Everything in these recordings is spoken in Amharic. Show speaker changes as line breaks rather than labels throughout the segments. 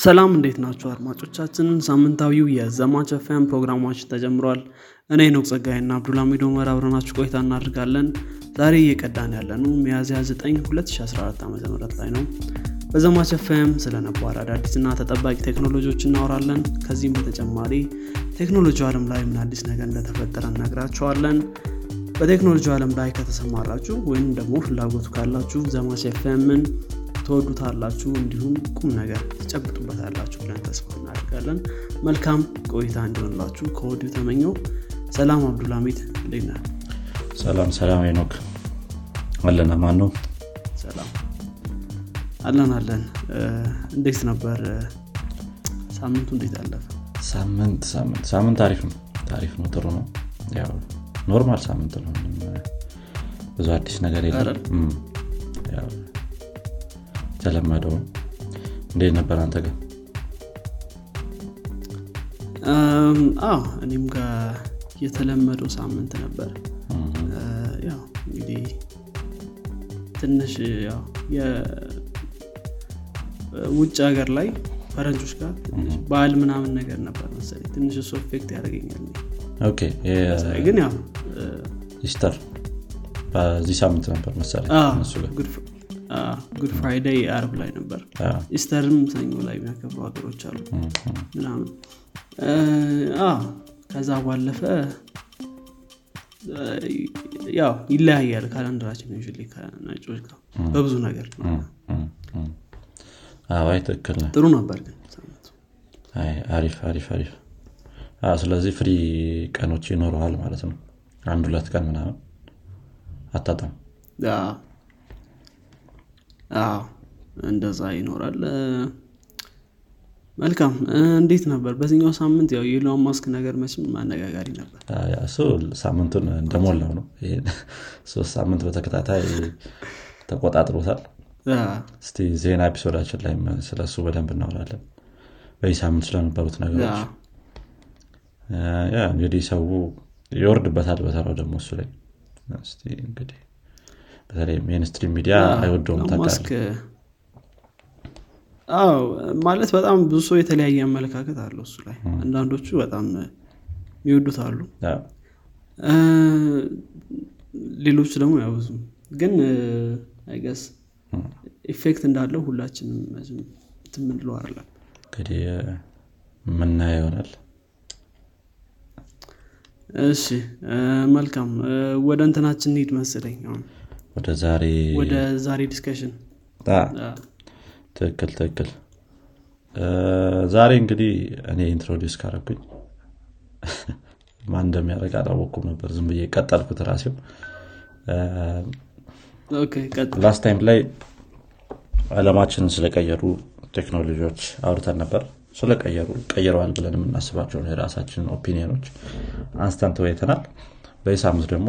ሰላም እንዴት ናችሁ አድማጮቻችንን? ሳምንታዊው የዘማች ኤፍኤም ፕሮግራማችን ተጀምሯል። እኔ ነው ጸጋይና አብዱልሚድ ኦመር አብረናችሁ ቆይታ እናደርጋለን። ዛሬ እየቀዳን ያለነው ሚያዝያ 9 2014 ዓ ም ላይ ነው። በዘማች ኤፍኤም ስለ ነባር አዳዲስና ተጠባቂ ቴክኖሎጂዎች እናወራለን። ከዚህም በተጨማሪ ቴክኖሎጂ ዓለም ላይ ምን አዲስ ነገር እንደተፈጠረ እነግራቸዋለን በቴክኖሎጂ ዓለም ላይ ከተሰማራችሁ ወይም ደግሞ ፍላጎቱ ካላችሁ ዘማች ትወዱታላችሁ እንዲሁም ቁም ነገር ትጨብጡበታላችሁ ብለን ተስፋ እናደርጋለን። መልካም ቆይታ እንዲሆንላችሁ ከወዲሁ ተመኘው። ሰላም አብዱልሚድ ነህ?
ሰላም ሰላም ኖክ አለና ማን ነው
ሰላም። አለን አለን። እንዴት ነበር? ሳምንቱ እንዴት አለፈ?
ሳምንት ሳምንት ሳምንት አሪፍ ነው። አሪፍ ነው ጥሩ ነው። ያው normal ሳምንት ነው። ብዙ አዲስ ነገር የለም የተለመደው? እንዴት ነበር አንተ ጋር?
አዎ እኔም ጋር የተለመደው ሳምንት ነበር። ያው እንግዲህ ትንሽ ያው ውጭ ሀገር ላይ ፈረንጆች ጋር ትንሽ በዓል ምናምን ነገር ነበር መሰለኝ። ትንሽ እሱ ኤፌክት ያደርገኛል። ግን ያው
Easter በዚህ ሳምንት ነበር መሰለኝ
Good Friday አርብ ላይ ነበር።
Easter
ም ሰኞ ላይ የሚያከብሩ ሀገሮች አሉ ምናምን። ከዛ ባለፈ ያው ይለያያል calendar ኣችን ዩ ከነጮች ጋር በብዙ ነገር
አይ ትክክል
ጥሩ ነበር ግን
አሪፍ አሪፍ አሪፍ። ስለዚህ ፍሪ ቀኖች ይኖረዋል ማለት ነው። አንድ ሁለት ቀን ምናምን አታጣም
አዎ እንደዛ ይኖራል። መልካም። እንዴት ነበር? በዚህኛው ሳምንት ያው የኢሎን ማስክ ነገር መቼም አነጋጋሪ ነበር።
እሱ ሳምንቱን እንደሞላው ነው። ይሄን ሶስት ሳምንት በተከታታይ ተቆጣጥሮታል። እስቲ ዜና episode ኣችን ላይ ስለሱ በደንብ እናወራለን። በዚህ ሳምንት ስለነበሩት ነገሮች። እንግዲህ ሰው ይወርድበታል በተራው ደግሞ እሱ ላይ። እንግዲህ በተለይ mainstream media አይወደውም
አዎ ማለት በጣም ብዙ ሰው የተለያየ አመለካከት አለው እሱ ላይ። አንዳንዶቹ በጣም የሚወዱት አሉ። ሌሎቹ ደግሞ ያው ብዙም ግን I guess effect እንዳለው ሁላችንም የምንለው አይደለም።
እንግዲህ ምናየው ይሆናል።
እሺ መልካም። ወደ እንትናችን መሰለኝ አሁን
ወደ ዛሬ
ወደ ዛሬ
discussion ትክክል ትክክል። ዛሬ እንግዲህ እኔ introduce ካረኩኝ ማን እንደሚያደርግ አላወኩም ነበር። ዝም ብዬ ቀጠልኩት ራሴው። last time ላይ አለማችንን ስለቀየሩ ቴክኖሎጂዎች አውርተን ነበር። ስለቀየሩ ቀይረዋል ብለን የምናስባቸውን የራሳችንን opinion ኦች አንስተን ተወያይተናል ሳምንት ደግሞ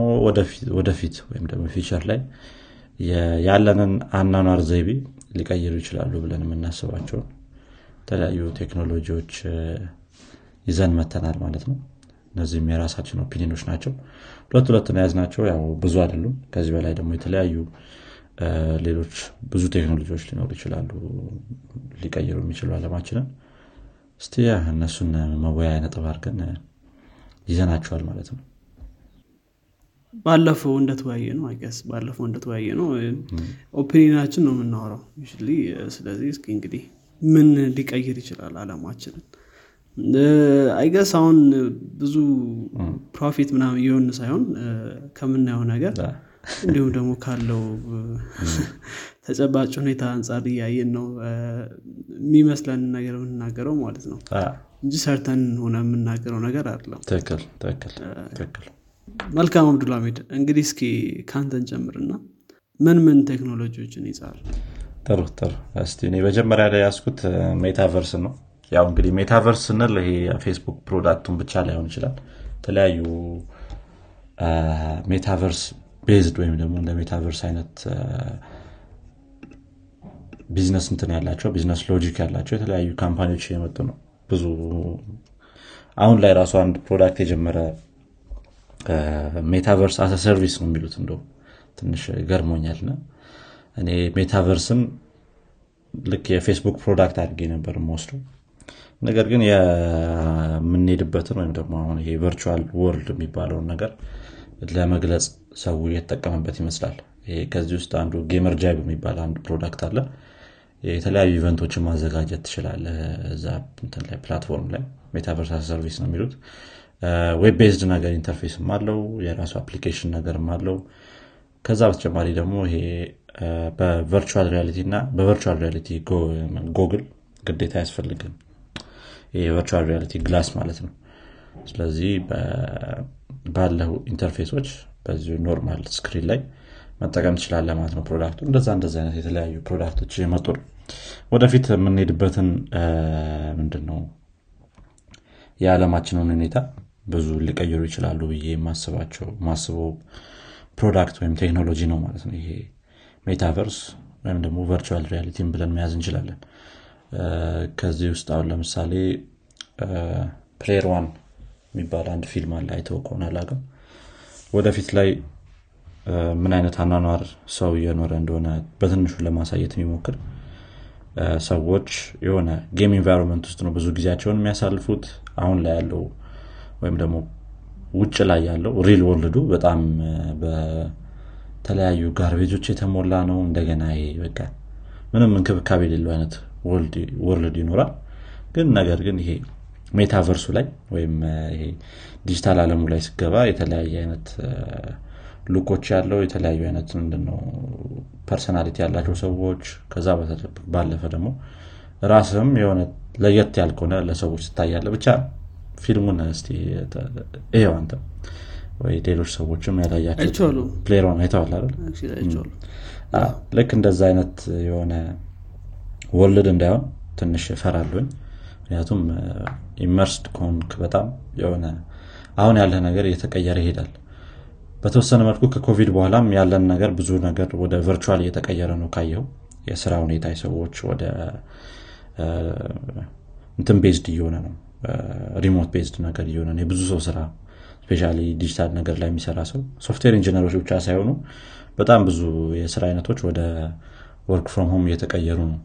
ወደፊት- ወይም ደግሞ future ላይ ያለንን አናኗር ዘይቤ ሊቀይሩ ይችላሉ ብለን የምናስባቸውን የተለያዩ ቴክኖሎጂዎች ይዘን መተናል ማለት ነው። እነዚህም የራሳችን ኦፒኒዮኖች ናቸው። ሁለት ሁለት ነው የያዝናቸው ያው ብዙ አይደሉም። ከዚህ በላይ ደግሞ የተለያዩ ሌሎች ብዙ ቴክኖሎጂዎች ሊኖሩ ይችላሉ ሊቀይሩ የሚችሉ አለማችንን። እስቲ እነሱን መወያያ ነጥብ አድርገን ይዘናቸዋል ማለት ነው
ባለፈው እንደተወያየ ነው አይገስ ባለፈው እንደተወያየ ነው opinion ኣችን ነው የምናወራው ስለዚህ እስኪ እንግዲህ ምን ሊቀይር ይችላል አለማችንን I guess አሁን ብዙ prophet ምናምን እየሆን ሳይሆን ከምናየው ነገር እንዲሁም ደግሞ ካለው ተጨባጭ ሁኔታ አንጻር እያየን ነው የሚመስለን ነገር የምንናገረው ማለት ነው። እንጂ ሰርተን ሆነን የምናገረው ነገር አይደለም።
ትክክል ትክክል
መልካም አብዱልሃሚድ እንግዲህ እስኪ ከአንተን ጀምርና ምን ምን ቴክኖሎጂዎችን ይዛል
ጥሩ ጥሩ። እስቲ እኔ መጀመሪያ ላይ ያስኩት metaverse ነው። ያው እንግዲህ metaverse ስንል ይሄ ፌስቡክ product ኡን ብቻ ላይሆን ይችላል። የተለያዩ metaverse based ወይም ደግሞ እንደ metaverse አይነት ቢዝነስ እንትን ያላቸው business logic ያላቸው የተለያዩ company ዎች የመጡ ነው። ብዙ አሁን ላይ ራሱ አንድ product የጀመረ metaverse as a service ነው የሚሉት እንደው ትንሽ ገርሞኛል ና እኔ metaverse ን ልክ የፌስቡክ product አድርጌ ነበር የምወስደው። ነገር ግን የምንሄድበትን ወይም ደግሞ አሁን ይሄ virtual world የሚባለውን ነገር ለመግለጽ ሰው እየተጠቀመበት ይመስላል። ከዚህ ውስጥ አንዱ Gamerjibe የሚባል አንዱ product አለ። የተለያዩ event ኦችን ማዘጋጀት ትችላለ እዛ platform ላይ። metaverse as a service ነው የሚሉት web based ነገር interface ም አለው የራሱ application ነገርም አለው። ከዛ በተጨማሪ ደግሞ ይሄ በ virtual reality እና በ virtual reality goggle ግዴታ አያስፈልግም። የ virtual reality glass ማለት ነው። ስለዚህ ባለው interface ኦች በዚ normal screen ላይ መጠቀም ትችላለ ማለት ነው product ኡ። እንደዛ እንደዚ አይነት የተለያዩ product ኦች የመጡ ወደፊት የምንሄድበትን ምንድን ነው የዓለማችንን ሁኔታ ብዙ ሊቀይሩ ይችላሉ ብዬ የማስባቸው ማስበው product ወይም ቴክኖሎጂ ነው ማለት ነው። ይሄ metaverse ወይም ደግሞ virtual reality ን ብለን መያዝ እንችላለን። ከዚህ ውስጥ አሁን ለምሳሌ Player One የሚባል አንድ ፊልም አለ አይተው ከሆነ አላቅም ወደፊት ላይ ምን አይነት አኗኗር ሰው እየኖረ እንደሆነ በትንሹ ለማሳየት የሚሞክር ሰዎች የሆነ game environment ውስጥ ነው ብዙ ጊዜያቸውን የሚያሳልፉት። አሁን ላይ ያለው ወይም ደግሞ ውጭ ላይ ያለው real world ኡ በጣም በተለያዩ garbage ኦች የተሞላ ነው። እንደገና በቃ ምንም እንክብካቤ የሌለው አይነት world ይኖራል። ግን ነገር ግን ይሄ metaverse ኡ ላይ ወይም ዲጂታል አለሙ ላይ ስገባ የተለያየ አይነት ሉኮች ያለው የተለያዩ አይነት ምንድነው ፐርሰናሊቲ ያላቸው ሰዎች ከዛ ባለፈ ደግሞ ራስም የሆነ ለየት ያልከሆነ ለሰዎች ትታያለ ብቻ ፊልሙን ስ ይው አንተ ወይ ሌሎች ሰዎችም ያላያቸው ፕሌሮን አይተዋል ልክ እንደዛ አይነት የሆነ ወልድ እንዳይሆን ትንሽ እፈራለሁኝ። ምክንያቱም immersed ከሆንክ በጣም የሆነ አሁን ያለ ነገር እየተቀየረ ይሄዳል። በተወሰነ መልኩ ከኮቪድ በኋላም ያለን ነገር ብዙ ነገር ወደ virtual እየተቀየረ ነው ካየው የስራ ሁኔታ ሰዎች ወደ እንትን based እየሆነ ነው remote based ነገር እየሆነ የብዙ ሰው ስራ especially digital ነገር ላይ የሚሰራ ሰው software engineer ኦች ብቻ ሳይሆኑ በጣም ብዙ የስራ አይነቶች ወደ work from home እየተቀየሩ ነው።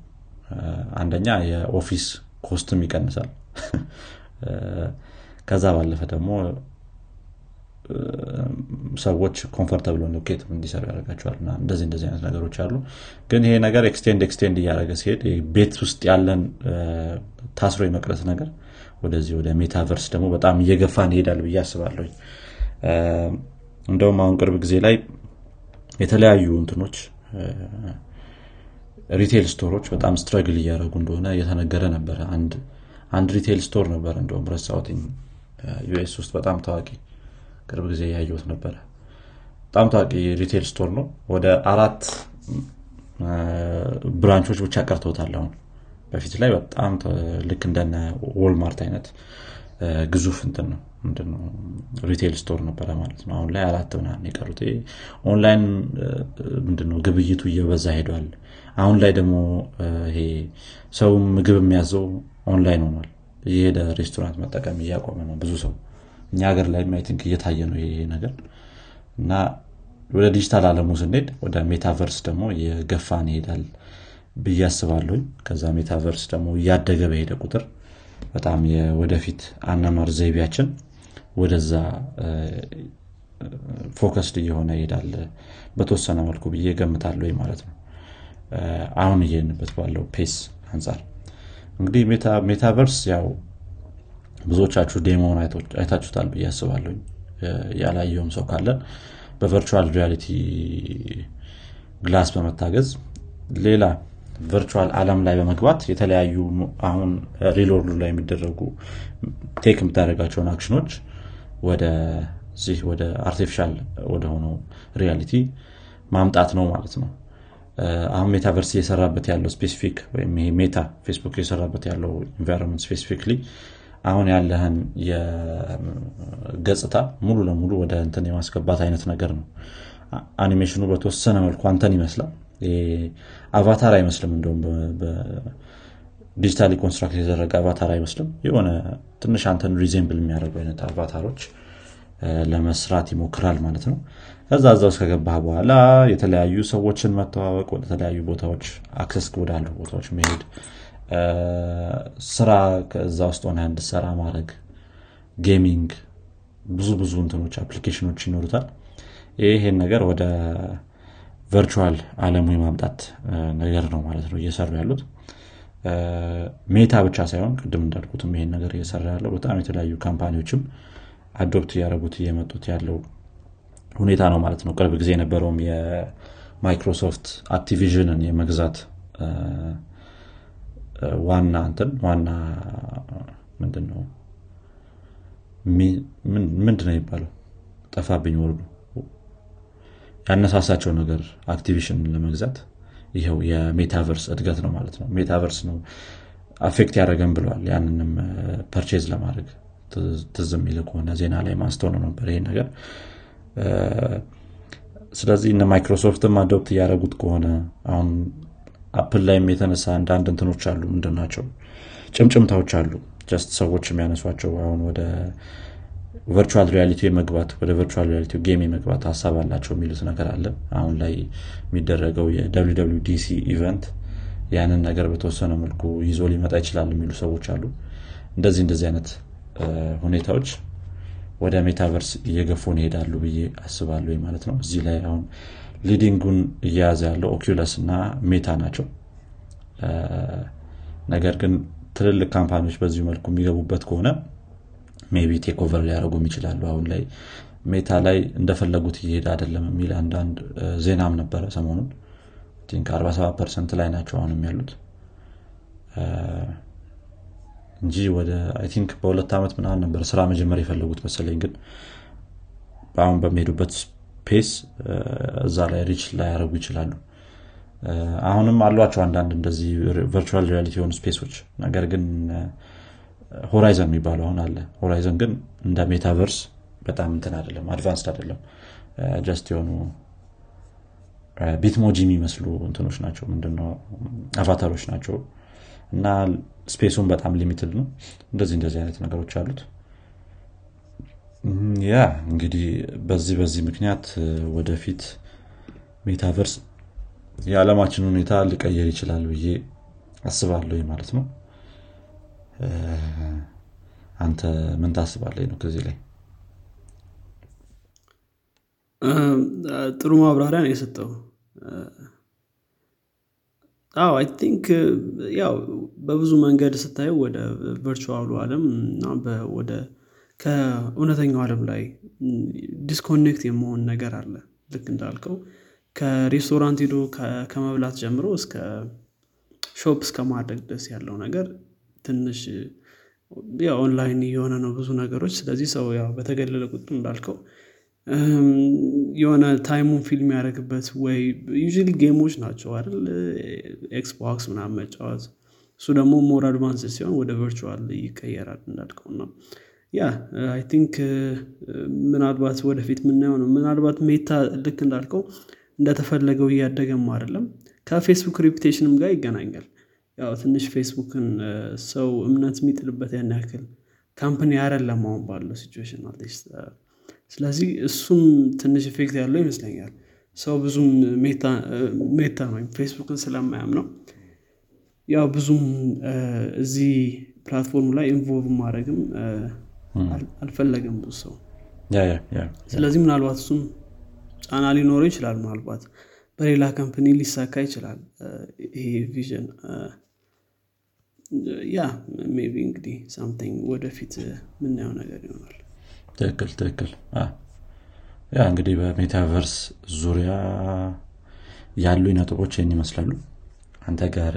አንደኛ የ office cost ም ይቀንሳል። ከዛ ባለፈ ደግሞ ሰዎች comfortable location እንዲሰሩ ያደርጋቸዋል እንደዚህ እንደዚህ አይነት ነገሮች አሉ። ግን ይሄ ነገር extend extend እያደረገ ሲሄድ ቤት ውስጥ ያለን ታስሮ የመቅረት ነገር ወደዚህ ወደ metaverse ደግሞ በጣም እየገፋን ይሄዳል ብዬ አስባለሁ እንደውም አሁን ቅርብ ጊዜ ላይ የተለያዩ እንትኖች retail store ኦች በጣም struggle እያደረጉ እንደሆነ እየተነገረ ነበረ። አንድ retail store ነበረ እንደውም ረሳሁትኝ። ዩኤስ ውስጥ በጣም ታዋቂ ቅርብ ጊዜ ያየሁት ነበረ። በጣም ታዋቂ retail store ነው። ወደ አራት branch ኦች ብቻ ቀርተውታል አሁን በፊት ላይ በጣም ልክ እንደነ ወልማርት አይነት ግዙፍ እንትን ነው። ምንድነው? retail store ነበረ ማለት ነው። አሁን ላይ አራት ምናምን የቀሩት። ኦንላይን ምንድነው? ግብይቱ እየበዛ ሄዷል። አሁን ላይ ደግሞ ይሄ ሰው ምግብ የሚያዘው ኦንላይን ሆኗል። እየሄደ ሬስቶራንት መጠቀም እያቆመ ነው ብዙ ሰው። እኛ ሀገር ላይ I think እየታየ ነው ይሄ ነገር። እና ወደ ዲጂታል አለሙ ስንሄድ ወደ metaverse ደግሞ እየገፋን ይሄዳል ብዬ አስባለሁኝ። ከዛ metaverse ደግሞ እያደገ በሄደ ቁጥር በጣም የወደፊት አኗኗር ዘይቤያችን ወደዛ focused እየሆነ ይሄዳል በተወሰነ መልኩ ብዬ እገምታለሁ ማለት ነው። አሁን እየሄድንበት ባለው pace አንጻር እንግዲህ metaverse ያው ብዙዎቻችሁ demo ውን አይታችሁታል ብዬ አስባለሁኝ። ያላየውም ሰው ካለ በ virtual reality glass በመታገዝ ሌላ virtual አለም ላይ በመግባት የተለያዩ አሁን real world ኡ ላይ የሚደረጉ ቴክ የምታደረጋቸውን አክሽኖች ወደዚህ ወደ artificial ወደሆነው reality ማምጣት ነው ማለት ነው። አሁን metaverse እየሰራበት ያለው specific ወይም ይሄ ሜታ ፌስቡክ እየሰራበት ያለው environment specifically አሁን ያለህን የገጽታ ሙሉ ለሙሉ ወደ እንትን የማስገባት አይነት ነገር ነው። አኒሜሽኑ በተወሰነ መልኩ አንተን ይመስላል avatar አይመስልም እንደውም digitally construct የተደረገ avatar አይመስልም። የሆነ ትንሽ አንተን resemble የሚያደርጉ አይነት avatar ኦች ለመስራት ይሞክራል ማለት ነው። ከዛ እዛ ውስጥ ከገባህ በኋላ የተለያዩ ሰዎችን መተዋወቅ ወደ ቦታዎች access ወዳሉ ቦታዎች መሄድ ስራ ከዛ ውስጥ ሆነ እንድሰራ ማድረግ gaming ብዙ ብዙ እንትኖች application ኖች ይኖሩታል። ይህን ነገር ወደ virtual አለሙ የማምጣት ነገር ነው ማለት ነው እየሰሩ ያሉት። ሜታ ብቻ ሳይሆን ቅድም እንዳልኩትም ይሄን ነገር እየሰራ ያለው በጣም የተለያዩ company ዎችም adopt እያደረጉት እየመጡት ያለው ሁኔታ ነው ማለት ነው። ቅርብ ጊዜ የነበረውም የማይክሮሶፍት Activision ን የመግዛት ዋና እንትን ዋና ምንድን ነው ምንድን ነው የሚባለው? ጠፋብኝ word ኡ ያነሳሳቸው ነገር Activision ለመግዛት ይኸው የ metaverse እድገት ነው ማለት ነው። metaverse ነው affect ያደረገን ብለዋል። ያንንም purchase ለማድረግ ትዝ የሚል ከሆነ ዜና ላይ ማስተው ነው ነበር ይሄ ነገር። ስለዚህ እነ ማይክሮሶፍትም adopt እያደረጉት ከሆነ አሁን አፕል ላይም የተነሳ አንዳንድ እንትኖች አሉ ምንድናቸው ጭምጭምታዎች አሉ። just ሰዎች የሚያነሷቸው አሁን ወደ virtual reality መግባት ወደ virtual reality game የመግባት ሀሳብ አላቸው የሚሉት ነገር አለ። አሁን ላይ የሚደረገው የ WWDC event ያንን ነገር በተወሰነ መልኩ ይዞ ሊመጣ ይችላል የሚሉ ሰዎች አሉ። እንደዚህ እንደዚህ አይነት ሁኔታዎች ወደ metaverse እየገፉን ይሄዳሉ ብዬ አስባለሁ ማለት ነው። እዚህ ላይ አሁን leading ኡን እየያዘ ያለው Oculus እና ሜታ ናቸው። ነገር ግን ትልልቅ company ዎች በዚሁ መልኩ የሚገቡበት ከሆነ maybe takeover ሊያደረጉም ይችላሉ። አሁን ላይ ሜታ ላይ እንደፈለጉት እየሄደ አይደለም የሚል አንዳንድ ዜናም ነበረ ሰሞኑን። think 47 percent ላይ ናቸው አሁንም ያሉት። እንጂ ወደ I think በሁለት ዓመት ምናምን ነበር ስራ መጀመር የፈለጉት መሰለኝ። ግን አሁን በሚሄዱበት pace እዛ ላይ reach ላያደረጉ ይችላሉ። አሁንም አሏቸው አንዳንድ እንደዚህ virtual reality የሆኑ space ኦች። ነገር ግን Horizon የሚባለው አሁን አለ። Horizon ግን እንደ metaverse በጣም እንትን አይደለም advanced አይደለም። just የሆኑ Bitmoji የሚመስሉ እንትኖች ናቸው ምንድነው avatar ኦች ናቸው። እና space ኡን በጣም limited ነው። እንደዚህ እንደዚህ አይነት ነገሮች አሉት። ያ እንግዲህ በዚህ በዚህ ምክንያት ወደፊት metaverse የዓለማችን ሁኔታ ሊቀየር ይችላል ብዬ አስባለሁ ማለት ነው አንተ ምን ታስባለህ ነው ከዚህ ላይ?
ጥሩ ማብራሪያ ነው የሰጠው አዎ I think ያው በብዙ መንገድ ስታየው ወደ virtual ኡ አለም እና ወደ ከእውነተኛው ዓለም ላይ disconnect የመሆን ነገር አለ። ልክ እንዳልከው ከሬስቶራንት ሂዶ ከመብላት ጀምሮ እስከ shop እስከ ማድረግ ድረስ ያለው ነገር ትንሽ ኦንላይን የሆነ ነው ብዙ ነገሮች። ስለዚህ ሰው ያው በተገለለ ቁጥር እንዳልከው የሆነ time ኡን fill የሚያደርግበት ወይ የ game ኦች ናቸው አይደል? Xbox ምናምን መጫወት እሱ ደግሞ more advance ሲሆን ወደ virtual ይቀየራል እንዳልከው እና ያ I think ምናልባት ወደፊት የምናየው ነው። ምናልባት ሜታ ልክ እንዳልከው እንደተፈለገው እያደገም አይደለም። ከፌስቡክ reputation ም ጋር ይገናኛል ያው ትንሽ ፌስቡክን ሰው እምነት የሚጥልበት ያን ያክል company አይደለም አሁን ባለው situation at least ስለዚህ እሱም ትንሽ effect ያለው ይመስለኛል። ሰው ብዙም ሜታ ነው ፌስቡክን ስለማያም ነው ያው ብዙም እዚህ platform ላይ involve ማድረግም አልፈለግም ብዙ ሰው። ስለዚህ ምናልባት እሱም ጫና ሊኖረው ይችላል ምናልባት በሌላ company ሊሳካ ይችላል። ይሄ vision ያ maybe እንግዲህ something ወደፊት የምናየው ነገር ይሆናል።
ትክክል ትክክል። ያ እንግዲህ በ metaverse ዙሪያ ያሉ ነጥቦች ይህን ይመስላሉ። አንተ ጋር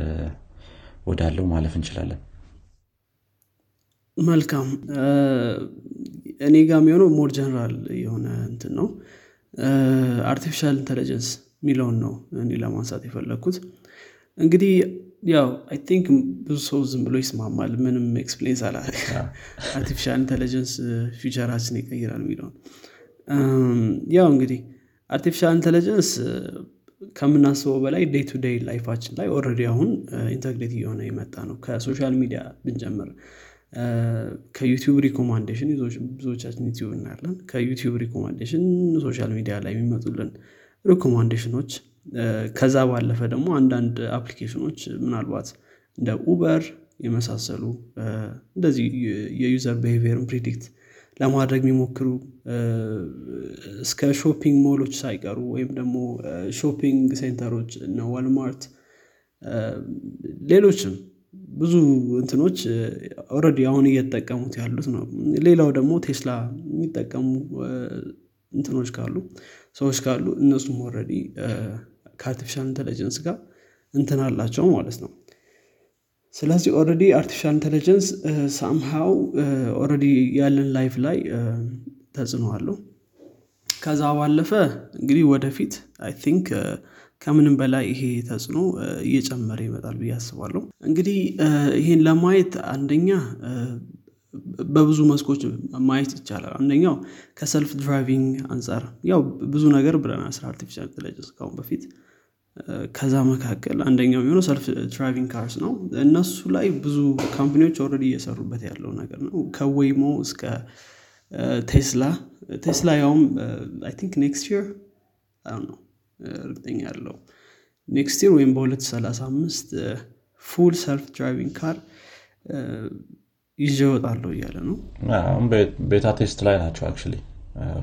ወዳለው ማለፍ እንችላለን።
መልካም። እኔ ጋር የሚሆነው more general የሆነ እንትን ነው። artificial intelligence የሚለውን ነው እኔ ለማንሳት የፈለግኩት እንግዲህ ያው I think ብዙ ሰው ዝም ብሎ ይስማማል። ምንም explanation አያ artificial intelligence future ኣችን ይቀይራል የሚለውን። ያው እንግዲህ artificial intelligence ከምናስበው በላይ day to day life ኣችን ላይ already አሁን integrate እየሆነ የመጣ ነው። ከ social media ብንጀምር ከዩቲዩብ recommendation ብዙዎቻችን ዩቲዩብ እናያለን። ከዩቲዩብ recommendation social media ላይ የሚመጡልን recommendation ኖች ከዛ ባለፈ ደግሞ አንዳንድ application ኖች ምናልባት እንደ ኡበር የመሳሰሉ እንደዚህ የ user behavior ን predict ለማድረግ የሚሞክሩ እስከ shopping mall ኦች ሳይቀሩ ወይም ደግሞ shopping center ኦች እነ ዋልማርት ሌሎችም ብዙ እንትኖች already አሁን እየተጠቀሙት ያሉት ነው። ሌላው ደግሞ ቴስላ የሚጠቀሙ እንትኖች ካሉ ሰዎች ካሉ እነሱም already ከ artificial intelligence ጋር እንትን አላቸው ማለት ነው። ስለዚህ already artificial intelligence somehow already ያለን life ላይ ተጽዕኖ አለው። ከዛ ባለፈ እንግዲህ ወደፊት I think ከምንም በላይ ይሄ ተጽዕኖ እየጨመረ ይመጣል ብዬ አስባለሁ። እንግዲህ ይህን ለማየት አንደኛ በብዙ መስኮች ማየት ይቻላል። አንደኛው ከ self driving አንጻር ያው ብዙ ነገር ብለናል ስለ artificial intelligence ካሁን በፊት። ከዛ መካከል አንደኛው የሚሆነው self driving cars ነው። እነሱ ላይ ብዙ company ዎች already እየሰሩበት ያለው ነገር ነው። ከወይሞ እስከ ቴስላ ቴስላ ያውም I think next year ነው እርግጠኛ ያለው next year ወይም በ235 full self driving car ይዤ እወጣለሁ እያለ ነው።
beta test ላይ ናቸው actually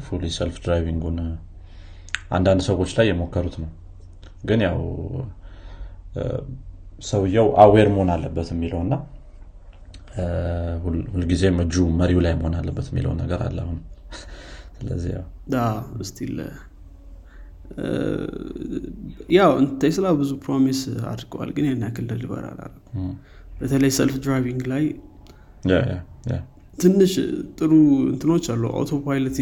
self driving ኡን አንዳንድ ሰዎች ላይ የሞከሩት ነው። ግን ያው ሰውየው aware መሆን አለበት የሚለው እና ሁልጊዜም እጁ መሪው ላይ መሆን አለበት የሚለው ነገር አለ አሁን። ስለዚህ
still ያው ቴስላ ብዙ promise አድርገዋል ግን ያን ያክል deliver አላረጉ በተለይ self driving ላይ ትንሽ ጥሩ እንትኖች አሉ። auto pilot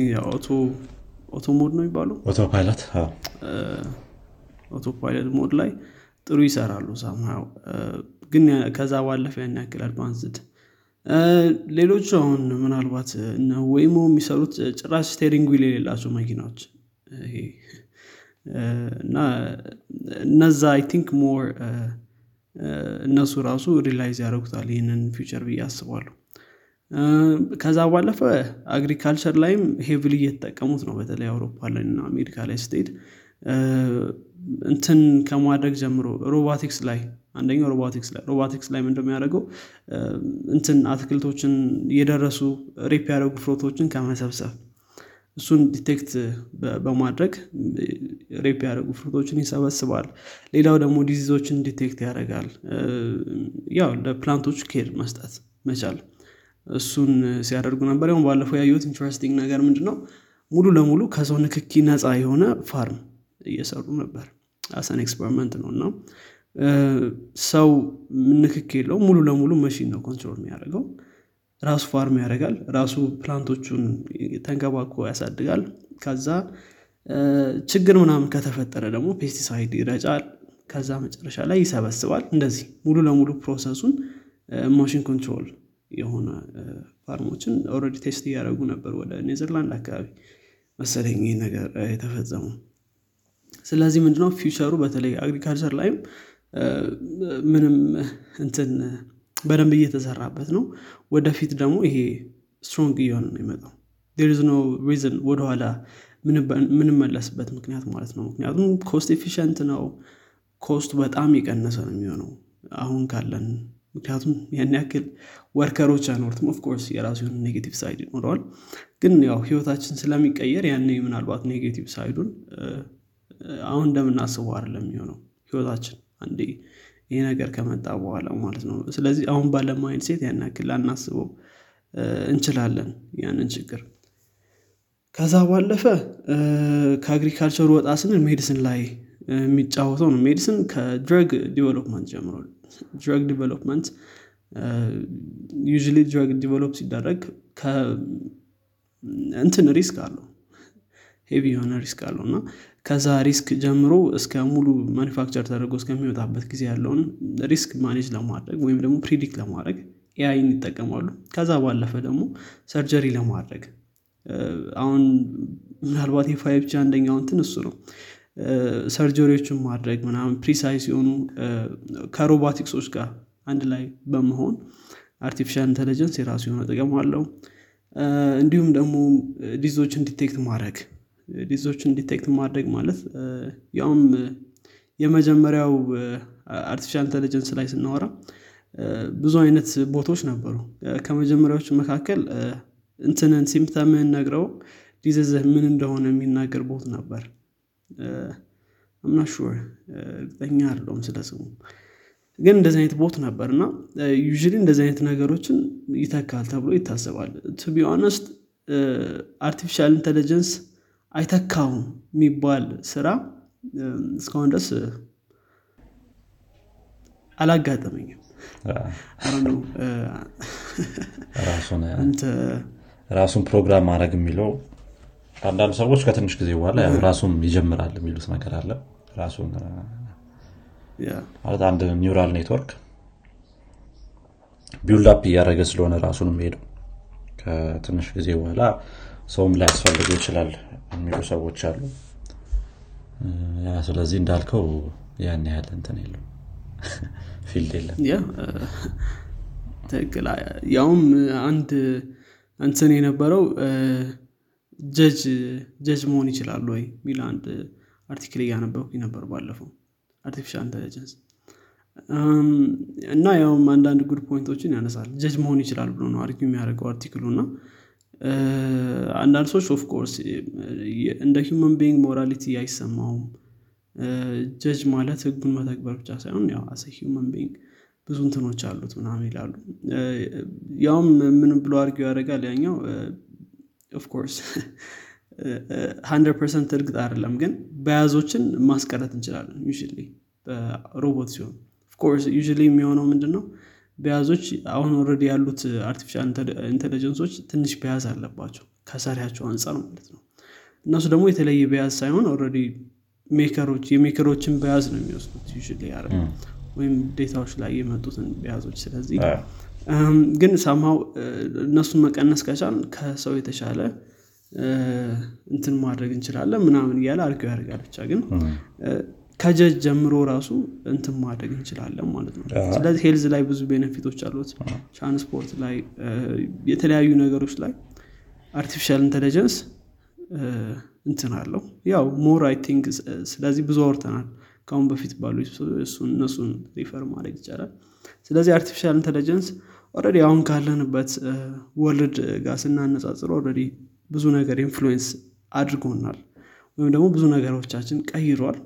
auto mode ነው የሚባለው?
auto pilot
auto pilot mode ላይ ጥሩ ይሰራሉ somehow ግን ከዛ ባለፈ ያን ያክል advanced። ሌሎቹ አሁን ምናልባት ወይሞ የሚሰሩት ጭራሽ steering wheel የሌላቸው መኪናዎች። እና እነዛ I think more እነሱ ራሱ realize ያደረጉታል ይህንን future ብዬ አስባለሁ። ከዛ ባለፈ agriculture ላይም heavily እየተጠቀሙት ነው። በተለይ አውሮፓ ላይ እና አሜሪካ ላይ ስትሄድ እንትን ከማድረግ ጀምሮ ሮቦቲክስ ላይ አንደኛው ሮቦቲክስ ላይ ሮቦቲክስ ላይ እንደሚያደርገው እንትን አትክልቶችን የደረሱ ripe ያደረጉ fruit ኦችን ከመሰብሰብ እሱን detect በማድረግ ripe ያደረጉ fruit ኦችን ይሰበስባል። ሌላው ደግሞ disease ኦችን detect ያደርጋል። ያው ለ plant ኦች care መስጠት መቻል። እሱን ሲያደርጉ ነበር። ያሁን ባለፈው ያየሁት interesting ነገር ምንድነው? ሙሉ ለሙሉ ከሰው ንክኪ ነፃ የሆነ farm እየሰሩ ነበር። አሰን experiment ነው። እና ሰው ንክክ የለው ሙሉ ለሙሉ መሽን ነው control የሚያደርገው ራሱ farm ያደርጋል። ራሱ plant ኦቹን ተንከባክቦ ያሳድጋል። ከዛ ችግር ምናምን ከተፈጠረ ደግሞ pesticide ይረጫል። ከዛ መጨረሻ ላይ ይሰበስባል። እንደዚህ ሙሉ ለሙሉ process ኡን machine control የሆነ farm ኦችን already test እያደረጉ ነበር ወደ ኔዘርላንድ አካባቢ መሰለኝ ነገር የተፈጸሙ ስለዚህ ምንድነው? future ኡ በተለይ agriculture ላይም ምንም እንትን በደንብ እየተሰራበት ነው። ወደፊት ደግሞ ይሄ strong እየሆነ ነው የሚመጣው there's no reason ወደኋላ ምንመለስበት ምክንያት ማለት ነው። ምክንያቱም cost efficient ነው። cost ኡ በጣም የቀነሰ ነው የሚሆነው አሁን ካለን ምክንያቱም ያን ያክል worker ኦች አይኖሩትም። of course የራሱ የሆነ negative side ይኖረዋል። ግን ያው ህይወታችን ስለሚቀየር ያኔ ምናልባት negative side ኡን አሁን እንደምናስበው አይደለም የሚሆነው ህይወታችን። አንዴ ይሄ ነገር ከመጣ በኋላ ማለት ነው። ስለዚህ አሁን ባለ mind set ያን ያክል ላናስበው እንችላለን ያንን ችግር። ከዛ ባለፈ ከ agriculture ወጣ ስንል medicine ላይ የሚጫወተው ነው። medicine ከ drug development ጀምሮ drug development ዩ drug develop ሲደረግ እንትን risk አለው heavy የሆነ risk አለው እና ከዛ risk ጀምሮ እስከ ሙሉ manufacture ተደርጎ እስከሚወጣበት ጊዜ ያለውን risk manage ለማድረግ ወይም ደግሞ predict ለማድረግ AI ን ይጠቀማሉ። ከዛ ባለፈ ደግሞ surgery ለማድረግ አሁን ምናልባት የ 5G አንደኛው እሱ ነው። surgery ዎችን ማድረግ ምናምን precise የሆኑ ከሮቦቲክሶች ጋር አንድ ላይ በመሆን artificial intelligence የራሱ የሆነ ጥቅም አለው። እንዲሁም ደግሞ disease ኦችን detect ማድረግ disease ኦችን detect ማድረግ ማለት ያውም የመጀመሪያው artificial intelligence ላይ ስናወራ ብዙ አይነት bot ኦች ነበሩ። ከመጀመሪያዎች መካከል እንትንን symptom ን ነግረው disease ህ ምን እንደሆነ የሚናገር bot ነበር። I'm not sure እርግጠኛ አይደለሁም ስለ ስሙ። ግን እንደዚህ አይነት bot ነበር እና ዩ እንደዚህ አይነት ነገሮችን ይተካል ተብሎ ይታሰባል። to be honest artificial intelligence አይተካውም የሚባል ስራ እስካሁን ድረስ አላጋጠመኝም።
ራሱን ፕሮግራም ማድረግ የሚለው አንዳንድ ሰዎች ከትንሽ ጊዜ በኋላ ራሱን ይጀምራል የሚሉት ነገር አለ። ራሱን ማለት አንድ neural network build እያደረገ ስለሆነ ራሱን የሚሄደው። ከትንሽ ጊዜ በኋላ ሰውም ላያስፈልገው ይችላል የሚሉ ሰዎች አሉ። ስለዚህ እንዳልከው ያን ያህል እንትን የለው field የለም።
ትክክል። ያውም አንድ እንትን የነበረው ጀጅ ጀጅ መሆን ይችላሉ ወይ የሚል አንድ article እያነበብኩኝ ነበር ባለፈው። artificial intelligence እና ያውም አንዳንድ good point ኦችን ያነሳል። ጀጅ መሆን ይችላል ብሎ ነው argue የሚያደርገው article ኡ እና አንዳንድ ሰዎች of course እንደ human being morality አይሰማውም። ጀጅ ማለት ህጉን መተግበር ብቻ ሳይሆን ያው as a human being ብዙ እንትኖች አሉት ምናምን ይላሉ። ያውም ምን ብሎ argue ያደርጋል? ያኛው of course hundred percent እርግጥ አይደለም ግን bias ኦችን ማስቀረት እንችላለን you በ robot ሲሆን። of course you የሚሆነው ምንድን ነው bias ኦች አሁን already ያሉት artificial intelligence ኦች ትንሽ bias አለባቸው ከሰሪያቸው አንጻር ማለት ነው። እነሱ ደግሞ የተለየ bias ሳይሆን already ሜከሮች የሜከሮችን በያዝ ነው የሚወስዱት ዩ ያረ ወይም ዴታዎች ላይ የመጡትን በያዞች ስለዚህ ግን ሰማው እነሱን መቀነስ ከቻል ከሰው የተሻለ እንትን ማድረግ እንችላለን ምናምን እያለ አርገው ያደርጋል ብቻ ግን ከጀጅ ጀምሮ ራሱ እንትን ማድረግ እንችላለን ማለት ነው። ስለዚህ ሄልዝ ላይ ብዙ ቤኔፊቶች አሉት። ትራንስፖርት ላይ የተለያዩ ነገሮች ላይ artificial intelligence እንትን አለው። ያው more I think ስለዚህ ብዙ አውርተናል። ከአሁን በፊት ባሉ እነሱን refer ማድረግ ይቻላል። ስለዚህ artificial intelligence already አሁን ካለንበት world ጋር ስናነጻጽር already ብዙ ነገር influence አድርጎናል። ወይም ደግሞ ብዙ ነገሮቻችን ቀይሯል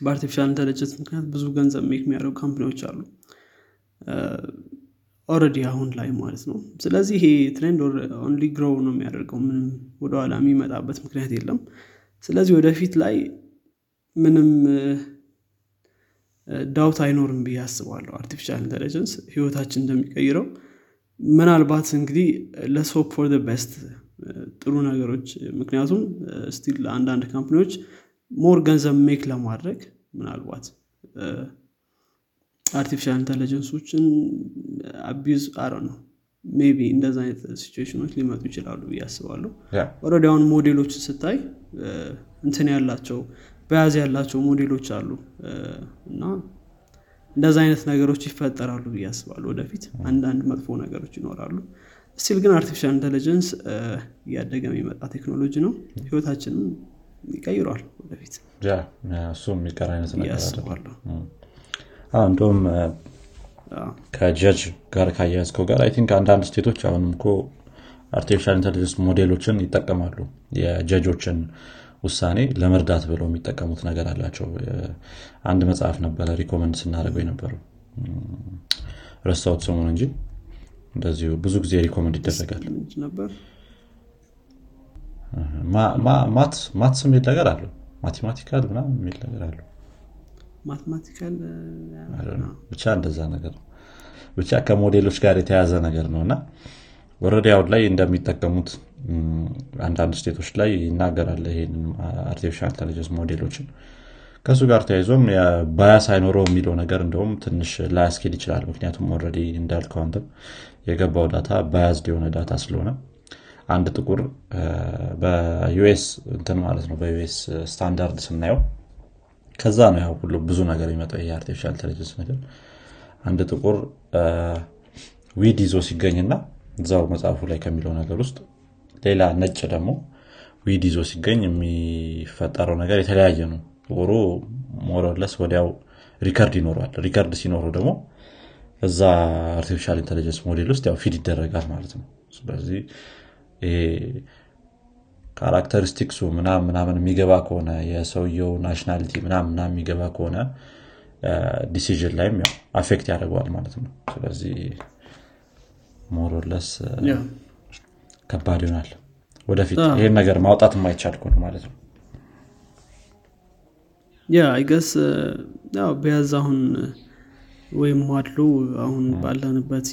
በ artificial intelligence ምክንያት ብዙ ገንዘብ make የሚያደርጉ company ዎች አሉ። already አሁን ላይ ማለት ነው። ስለዚህ ይሄ trend only grow ነው የሚያደርገው። ምንም ወደኋላ የሚመጣበት ምክንያት የለም። ስለዚህ ወደፊት ላይ ምንም ዳውት አይኖርም ብዬ አስባለሁ artificial intelligence ህይወታችን እንደሚቀይረው። ምናልባት እንግዲህ let's hope for best ጥሩ ነገሮች ምክንያቱም still አንዳንድ company ዎች more ገንዘብ make ለማድረግ ምናልባት artificial intelligence ኦችን abuse አረ ነው maybe እንደዚ አይነት ሲቹዌሽኖች ሊመጡ ይችላሉ ብዬ አስባለሁ። already አሁን ሞዴሎችን ስታይ እንትን ያላቸው bias ያላቸው ሞዴሎች አሉ። እና እንደዚ አይነት ነገሮች ይፈጠራሉ ብዬ አስባለሁ ወደፊት። አንዳንድ መጥፎ ነገሮች ይኖራሉ። still ግን artificial intelligence እያደገ የሚመጣ ቴክኖሎጂ ነው። ህይወታችንም ይቀይሯል ወደፊት።
እሱ የሚቀር አይነት እንደውም ከጀጅ ጋር ካያያዝከው ጋር I think አንዳንድ state ኦች አሁንም እኮ artificial intelligence model ኦችን ይጠቀማሉ። የ judge ኦችን ውሳኔ ለመርዳት ብለው የሚጠቀሙት ነገር አላቸው። አንድ መጽሐፍ ነበረ recommend ስናደርገው የነበረው። ረሳሁት ስሙን እንጂ። እንደዚሁ ብዙ ጊዜ recommend ይደረጋል።
ነበር
maths የሚል ነገር አለው። mathematical ምናምን የሚል ነገር አለው። ብቻ እንደዛ ነገር ነው። ብቻ ከሞዴሎች ጋር የተያዘ ነገር ነው። እና already አሁን ላይ እንደሚጠቀሙት አንዳንድ state ኦች ላይ ይናገራል ይህን artificial intelligence model ኦችን። ከእሱ ጋር ተያይዞም bias አይኖረው የሚለው ነገር እንደውም ትንሽ ላያስኬድ ይችላል። ምክንያቱም already እንዳልከው አንተም የገባው data biased የሆነ data ስለሆነ አንድ ጥቁር በ US እንትን ማለት ነው በ US standard ስናየው። ከዛ ነው ያው ሁሉ ብዙ ነገር የሚመጣው ይሄ artificial intelligence ነገር። አንድ ጥቁር weed ይዞ ሲገኝና እዛው መጽሐፉ ላይ ከሚለው ነገር ውስጥ ሌላ ነጭ ደግሞ weed ይዞ ሲገኝ የሚፈጠረው ነገር የተለያየ ነው። ጥቁሩ more or less ወዲያው record ይኖረዋል። record ሲኖሩ ደግሞ እዛ artificial intelligence model ውስጥ ያው feed ይደረጋል ማለት ነው። ስለዚህ characteristics ኡ ምናምን ምናምን የሚገባ ከሆነ የሰውየው nationality ምናምን ምናምን የሚገባ ከሆነ decision ላይም ያው affect ያደርገዋል ማለት ነው። ስለዚህ more or less ከባድ ይሆናል። ወደፊት ይሄን ነገር ማውጣት የማይቻል ከሆነ ማለት ነው።
ያ አይገስ ያው ቢያዝ አሁን ወይም ዋድሎ አሁን ባለንበት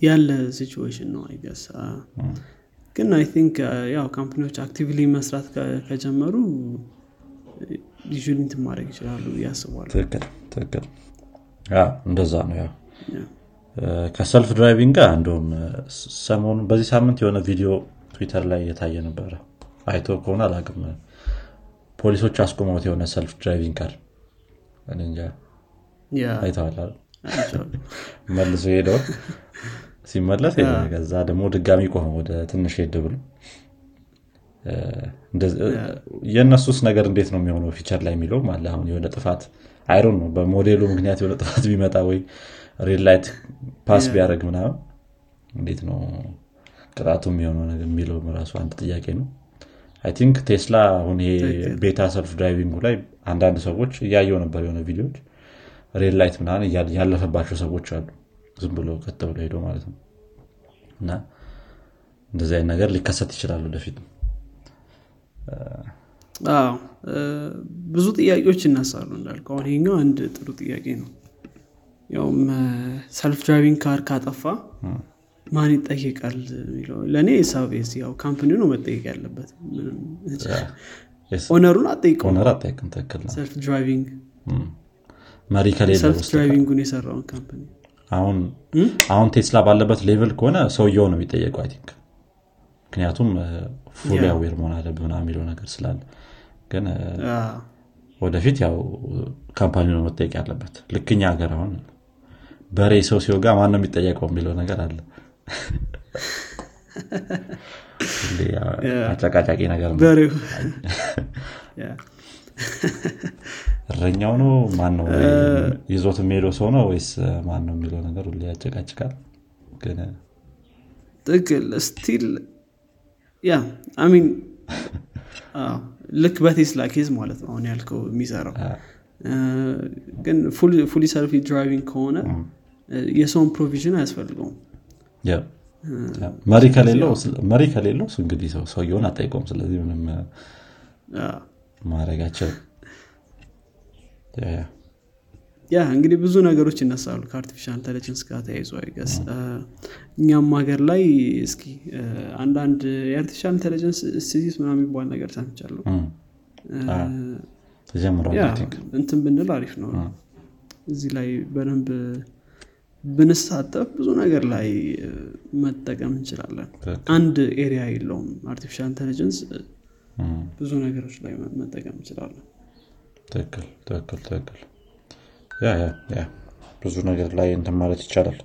ያለ ሲቹዌሽን ነው አይገስ ግን አይ ቲንክ ያው ካምፕኒዎች አክቲቭሊ መስራት ከጀመሩ ዩዥሊ እንትን ማድረግ ይችላሉ ያስባሉ
ትክክል ትክክል። እንደዛ ነው ያው። ከሰልፍ ድራይቪንግ ጋር እንደውም ሰሞኑ በዚህ ሳምንት የሆነ ቪዲዮ ትዊተር ላይ የታየ ነበረ። አይቶ ከሆነ አላቅም ፖሊሶች አስቆመውት የሆነ self driving car እንጃ። አይተዋል መልሶ ሄደው ሲመለስ ከዛ ደግሞ ድጋሚ ቆመ ወደ ትንሽ ሄድ ብሎ የእነሱስ ነገር እንዴት ነው የሚሆነው? future ላይ የሚለው አለ አሁን የሆነ ጥፋት error ነው በሞዴሉ ምክንያት የሆነ ጥፋት ቢመጣ ወይ red light pass ቢያደረግ ምናምን እንዴት ነው ቅጣቱ የሚሆነው የሚለው ራሱ አንድ ጥያቄ ነው። I think ቴስላ አሁን ይሄ beta self driving ኡ ላይ አንዳንድ ሰዎች እያየው ነበር የሆነ video ዎች red light ምናምን ያለፈባቸው ሰዎች አሉ ዝም ብሎ ቀጥ ብሎ ሄዶ ማለት ነው። እና እንደዚህ አይነት ነገር ሊከሰት ይችላል ወደፊት።
ብዙ ጥያቄዎች ይነሳሉ እንዳልኩ አሁን ይሄኛው አንድ ጥሩ ጥያቄ ነው። ያውም self driving car ካጠፋ ማን ይጠይቃል የሚለው? ለእኔ ሳስብ ያው company ነው መጠየቅ ያለበት። owner ኡን አጠይቀው
owner አጠይቅም ትክክል ነው።
self driving
መሪ ከሌለ
self driving ኡን የሰራውን company
አሁን አሁን ቴስላ ባለበት level ከሆነ ሰውየው ነው የሚጠየቀው I think ምክንያቱም full aware መሆን አለብህ ምናምን የሚለው ነገር ስላለ። ግን ወደፊት ያው company ነው መጠየቅ ያለበት። ልክ እኛ ሀገር አሁን በሬ ሰው ሲወጋ ማን ነው የሚጠየቀው የሚለው ነገር አለ። አጨቃጫቂ ነገር እረኛው ነው? ማን ነው ይዞት የሚሄደው ሰው ነው ወይስ ማን ነው የሚለው ነገር ሁሉ ያጨቃጭቃል? ግን
ትክክል still Yeah I mean ልክ በቴስላ case ማለት ነው አሁን ያልከው የሚሰራው። ግን fully self driving ከሆነ የሰውን supervision አያስፈልገውም።
መሪ ከሌለው እንግዲህ ሰውየውን አጠይቀውም ስለዚህ ምንም ማድረጋቸው?
ያ እንግዲህ ብዙ ነገሮች ይነሳሉ ከአርቲፊሻል ኢንቴሊጀንስ ጋር ተያይዞ I guess እኛም ሀገር ላይ እስኪ አንዳንድ የ artificial intelligence institute ምናምን የሚባል ነገር ሰምቻለሁ። እንትን ብንል አሪፍ ነው። እዚህ ላይ በደንብ ብንሳተፍ ብዙ ነገር ላይ መጠቀም እንችላለን። አንድ area የለውም artificial intelligence ብዙ ነገሮች ላይ መጠቀም እንችላለን።
ትክክል ትክክል ትክክል። Yeah yeah ብዙ ነገር ላይ እንትን ማለት ይቻላል።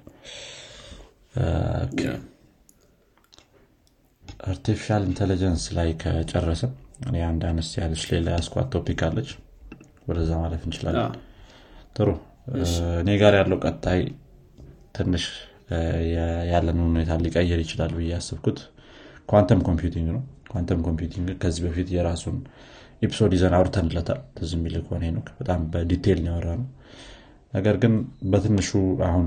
artificial intelligence ላይ ከጨረስን እኔ አንድ አነስ ያለች ሌላ ያሰብኳት topic አለች። ወደዛ ማለፍ እንችላለን። ጥሩ። እኔ ጋር ያለው ቀጣይ ትንሽ ያለንን ሁኔታ ሊቀየር ይችላል ብዬ ያሰብኩት quantum computing ነው quantum computing ከዚህ በፊት የራሱን episode ይዘን አውርተንለታል። ትዝ የሚል ከሆነ ነው። በጣም በ detail ያወራ ነው ነገር ግን በትንሹ አሁን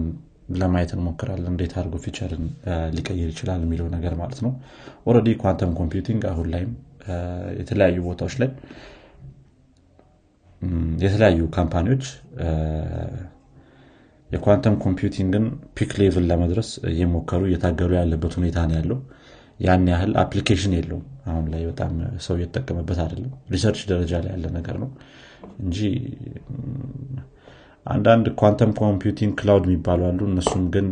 ለማየት እንሞክራለን። እንዴት አድርጎ future ን ሊቀይር ይችላል የሚለው ነገር ማለት ነው። already quantum computing አሁን ላይም የተለያዩ ቦታዎች ላይ የተለያዩ company ዎች የ quantum computing ን peak level ለመድረስ እየሞከሩ እየታገሉ ያለበት ሁኔታ ነው ያለው። ያን ያህል application የለውም አሁን ላይ በጣም ሰው እየተጠቀመበት አይደለም። research ደረጃ ላይ ያለ ነገር ነው እንጂ አንዳንድ quantum computing cloud የሚባሉ አሉ። እነሱም ግን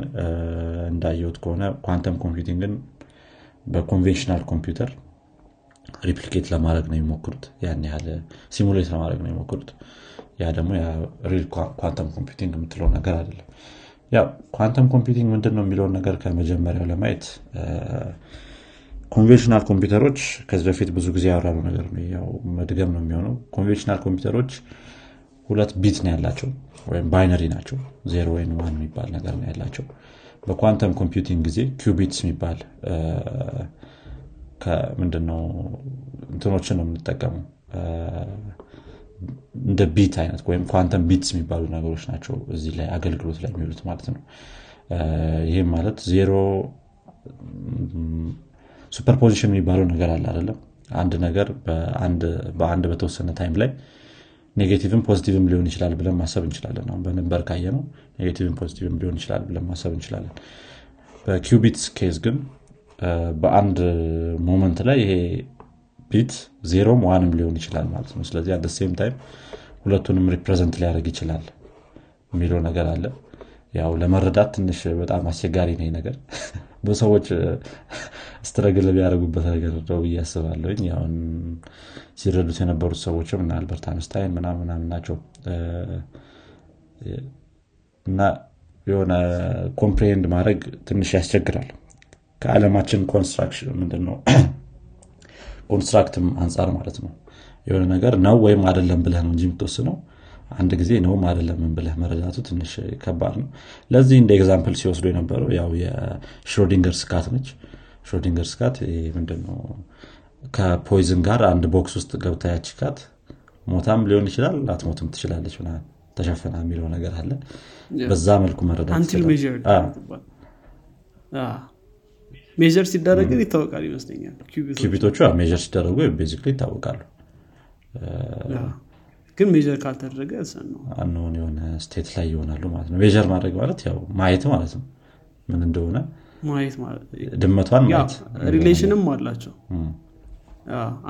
እንዳየሁት ከሆነ quantum computing ን በ conventional computer replicate ለማድረግ ነው የሚሞክሩት። ያን ያህል simulate ለማድረግ ነው የሚሞክሩት። ያ ደግሞ real quantum computing የምትለው ነገር አይደለም። ያው quantum computing ምንድን ነው የሚለውን ነገር ከመጀመሪያው ለማየት conventional ኮምፒውተሮች ከዚህ በፊት ብዙ ጊዜ ያወራሉ ነገር ያው መድገም ነው የሚሆነው። conventional ኮምፒውተሮች ሁለት bit ነው ያላቸው ወይም binary ናቸው። ዜሮ ወይም one የሚባል ነገር ነው ያላቸው። በ quantum computing ጊዜ qubits የሚባል ምንድነው እንትኖችን ነው የምንጠቀመው። እንደ bit አይነት ወይም quantum bits የሚባሉ ነገሮች ናቸው እዚህ ላይ አገልግሎት ላይ የሚውሉት ማለት ነው። ይህም ማለት zero superposition የሚባለው ነገር አለ አይደለም አንድ ነገር በአንድ በተወሰነ time ላይ negative ም positive ም ሊሆን ይችላል ብለን ማሰብ እንችላለን። አሁን በ number ካየ ነው negative ም positive ም ሊሆን ይችላል ብለን ማሰብ እንችላለን። በ qubits case ግን በአንድ moment ላይ ይሄ bit zero ም one ም ሊሆን ይችላል ማለት ነው። ስለዚህ at the same time ሁለቱንም represent ሊያደርግ ይችላል የሚለው ነገር አለ። ያው ለመረዳት ትንሽ በጣም አስቸጋሪ ነው ነገር በሰዎች struggle ቢያደርጉበት ነገር ነው ብዬ አስባለሁኝ። ሲረዱት የነበሩት ሰዎችም እና አልበርት አንስታይን ምናምን ናቸው። እና የሆነ comprehend ማድረግ ትንሽ ያስቸግራል። ከዓለማችን construction ምንድነው? construct ም አንጻር ማለት ነው። የሆነ ነገር ነው ወይም አይደለም ብለህ ነው እንጂ የምትወስነው አንድ ጊዜ ነውም አይደለምም ብለህ መረዳቱ ትንሽ ከባድ ነው። ለዚህ እንደ example ሲወስዱ የነበረው ያው የ Schrödinger's cat ነች። Schrödinger's cat ምንድነው? ከ poison ጋር አንድ box ውስጥ ገብታ ያች cat ሞታም ሊሆን ይችላል ላትሞትም ትችላለች ተሸፈና የሚለው ነገር አለ። በዛ መልኩ መረዳት
measure ሲደረግ ይታወቃል ይመስለኛል።
qubit ኦቹ measure ሲደረጉ basically ይታወቃሉ
ግን measure ካልተደረገ
አንሆን የሆነ state ላይ ይሆናሉ ማለት ነው። measure ማድረግ ማለት ያው ማየት ማለት ነው። ምን እንደሆነ
ማየት ማለት
ድመቷን ማየት
relation ም አላቸው።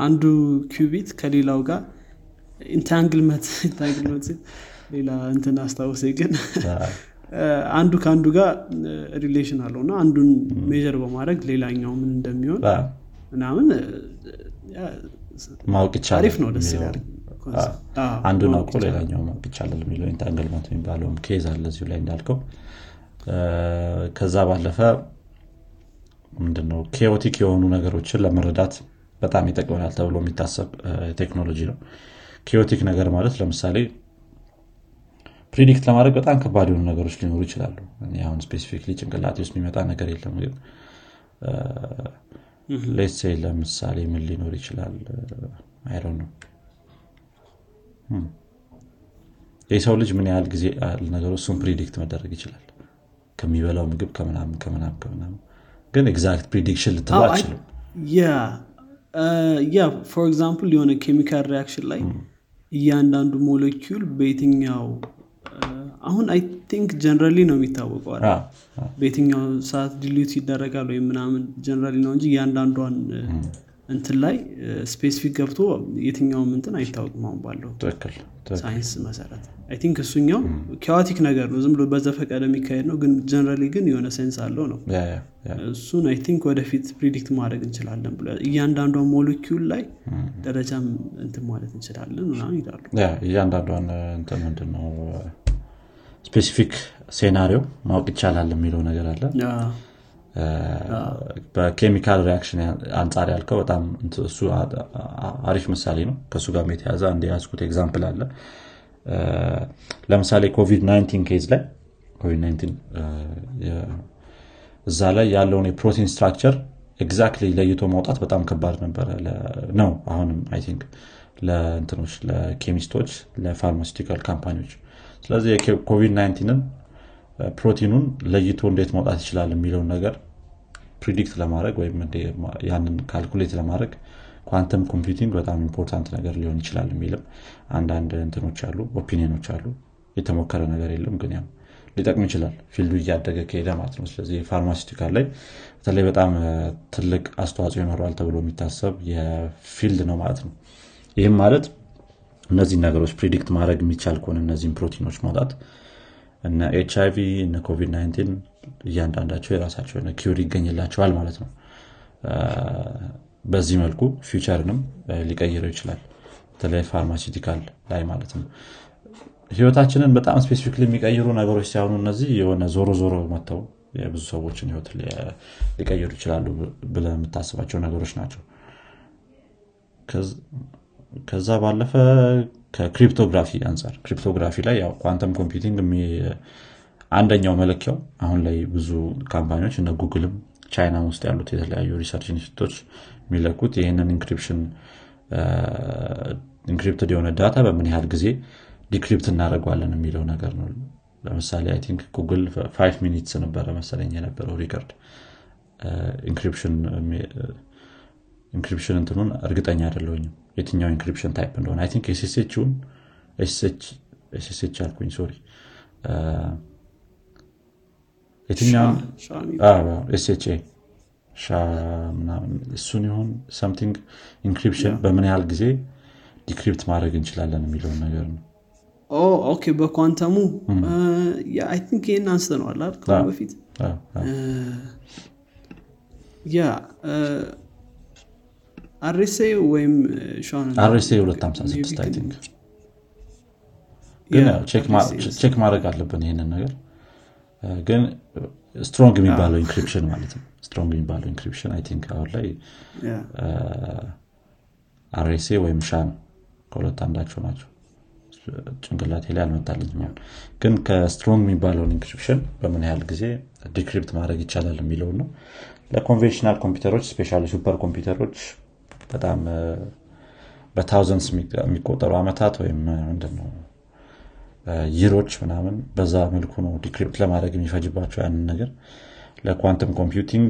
አንዱ qubit ከሌላው ጋር entanglement entanglement ሌላ እንትን አስታውሴ ግን አንዱ ከአንዱ ጋር relation አለው እና አንዱን measure በማድረግ ሌላኛው ምን እንደሚሆን ምናምን
ማወቅ ይቻላል
አሪፍ ነው ደስ ይላል
አንዱን አውቆ ሌላኛው ይቻላል የሚለው entanglement የሚባለውም case አለ እዚሁ ላይ እንዳልከው። ከዛ ባለፈ ምንድነው chaotic የሆኑ ነገሮችን ለመረዳት በጣም ይጠቅመናል ተብሎ የሚታሰብ ቴክኖሎጂ ነው። chaotic ነገር ማለት ለምሳሌ predict ለማድረግ በጣም ከባድ የሆኑ ነገሮች ሊኖሩ ይችላሉ። አሁን specifically ጭንቅላቴ ውስጥ የሚመጣ ነገር የለም ግን let's say ለምሳሌ ምን ሊኖር ይችላል? አይሮ ነው የሰው ልጅ ምን ያህል ጊዜ ነገሩ እሱም predict መደረግ ይችላል? ከሚበላው ምግብ ከምናምን ከምናምን ከምናምን። ግን exact prediction ልትለው አትችልም
yeah for example የሆነ chemical reaction ላይ እያንዳንዱ ሞለኪውል በየትኛው አሁን I think generally ነው የሚታወቀው በየትኛው ሰዓት dilute ይደረጋል ወይም ምናምን generally ነው እንጂ እያንዳንዷን እንትን ላይ specific ገብቶ የትኛውም እንትን አይታወቅም አሁን ባለው ሳይንስ መሰረት። I think እሱኛው chaotic ነገር ነው። ዝም ብሎ በዘፈቀደ የሚካሄድ ነው ግን generally ግን የሆነ sense አለው ነው። እሱን I think ወደፊት predict ማድረግ እንችላለን ብሎ እያንዳንዷ ሞለኪውል ላይ ደረጃም እንትን ማለት እንችላለን ምናምን ይላሉ።
እያንዳንዷን እንትን ምንድን ነው specific scenario ማወቅ ይቻላል የሚለው ነገር አለ በ chemical reaction አንጻር ያልከው በጣም እሱ አሪፍ ምሳሌ ነው። ከእሱ ጋር የተያዘ አንድ የያዝኩት example አለ። ለምሳሌ ኮቪድ-19 case ላይ ኮቪድ-19 እዛ ላይ ያለውን የፕሮቲን structure exactly ለይቶ ማውጣት በጣም ከባድ ነበረ ነው አሁንም I think ለእንትኖች ለኬሚስቶች ለ pharmaceutical company ዎች። ስለዚህ የኮቪድ-19ን ፕሮቲኑን ለይቶ እንዴት ማውጣት ይችላል የሚለውን ነገር predict ለማድረግ ወይም ያንን calculate ለማድረግ quantum computing በጣም important ነገር ሊሆን ይችላል የሚልም አንዳንድ እንትኖች አሉ opinion ኖች አሉ። የተሞከረ ነገር የለም ግን ያው ሊጠቅም ይችላል። field ኡ እያደገ ከሄደ ማለት ነው። ስለዚህ pharmaceutical ላይ በተለይ በጣም ትልቅ አስተዋጽኦ ይኖረዋል ተብሎ የሚታሰብ የ field ነው ማለት ነው። ይህም ማለት እነዚህ ነገሮች predict ማድረግ የሚቻል ከሆነ እነዚህም ፕሮቲኖች ማውጣት። እነ ኤች አይቪ እነ ኮቪድ-19 እያንዳንዳቸው የራሳቸው የሆነ cure ይገኝላቸዋል ማለት ነው። በዚህ መልኩ future ንም ሊቀይረው ይችላል። በተለይ pharmaceutical ላይ ማለት ነው። ህይወታችንን በጣም specific የሚቀይሩ ነገሮች ሳይሆኑ እነዚህ የሆነ ዞሮ ዞሮ መጥተው የብዙ ሰዎችን ህይወት ሊቀይሩ ይችላሉ ብለህ የምታስባቸው ነገሮች ናቸው። ከዛ ባለፈ ከ cryptography አንጻር cryptography ላይ ያው quantum computing አንደኛው መለኪያው አሁን ላይ ብዙ company ዎች እነ ጉግልም ቻይና ውስጥ ያሉት የተለያዩ research institute ኦች የሚለኩት ይህንን encryption encrypted የሆነ data በምን ያህል ጊዜ decrypt እናደርገዋለን የሚለው ነገር ነው። ለምሳሌ I think ጉግል five minutes ነበረ መሰለኝ የነበረው record። encryption እንትኑን እርግጠኛ አይደለሁኝም የትኛው encryption type እንደሆነ። I think SSH ውን SSH አልኩኝ sorry የትኛውን SHA። SHA ምናምን እሱን ይሆን something encryption በምን ያህል ጊዜ decrypt ማድረግ እንችላለን የሚለውን ነገር ነው።
okay በ quantum ኡ? I think ይህን አንስተነዋል ከአሁን በፊት? yeah RSA ወይም
RSA 256 I think ግን check ማድረግ አለብን ይህንን ነገር ግን strong የሚባለው encryption ማለት ነው። strong የሚባለው encryption I think አሁን ላይ RSA ወይም SHA ነው ከሁለት አንዳቸው ናቸው። ጭንቅላቴ ላይ አልመጣልኝም ግን ከ strong የሚባለውን encryption ን በምን ያህል ጊዜ decrypt ማድረግ ይቻላል የሚለውን ነው። ለ conventional ኮምፒውተሮች especially super ኮምፒውተሮች በጣም በ thousands የሚቆጠሩ አመታት ወይም ምንድነው year ኦች ምናምን በዛ መልኩ ነው decrypt ለማድረግ የሚፈጅባቸው ያንን ነገር። ለ quantum computing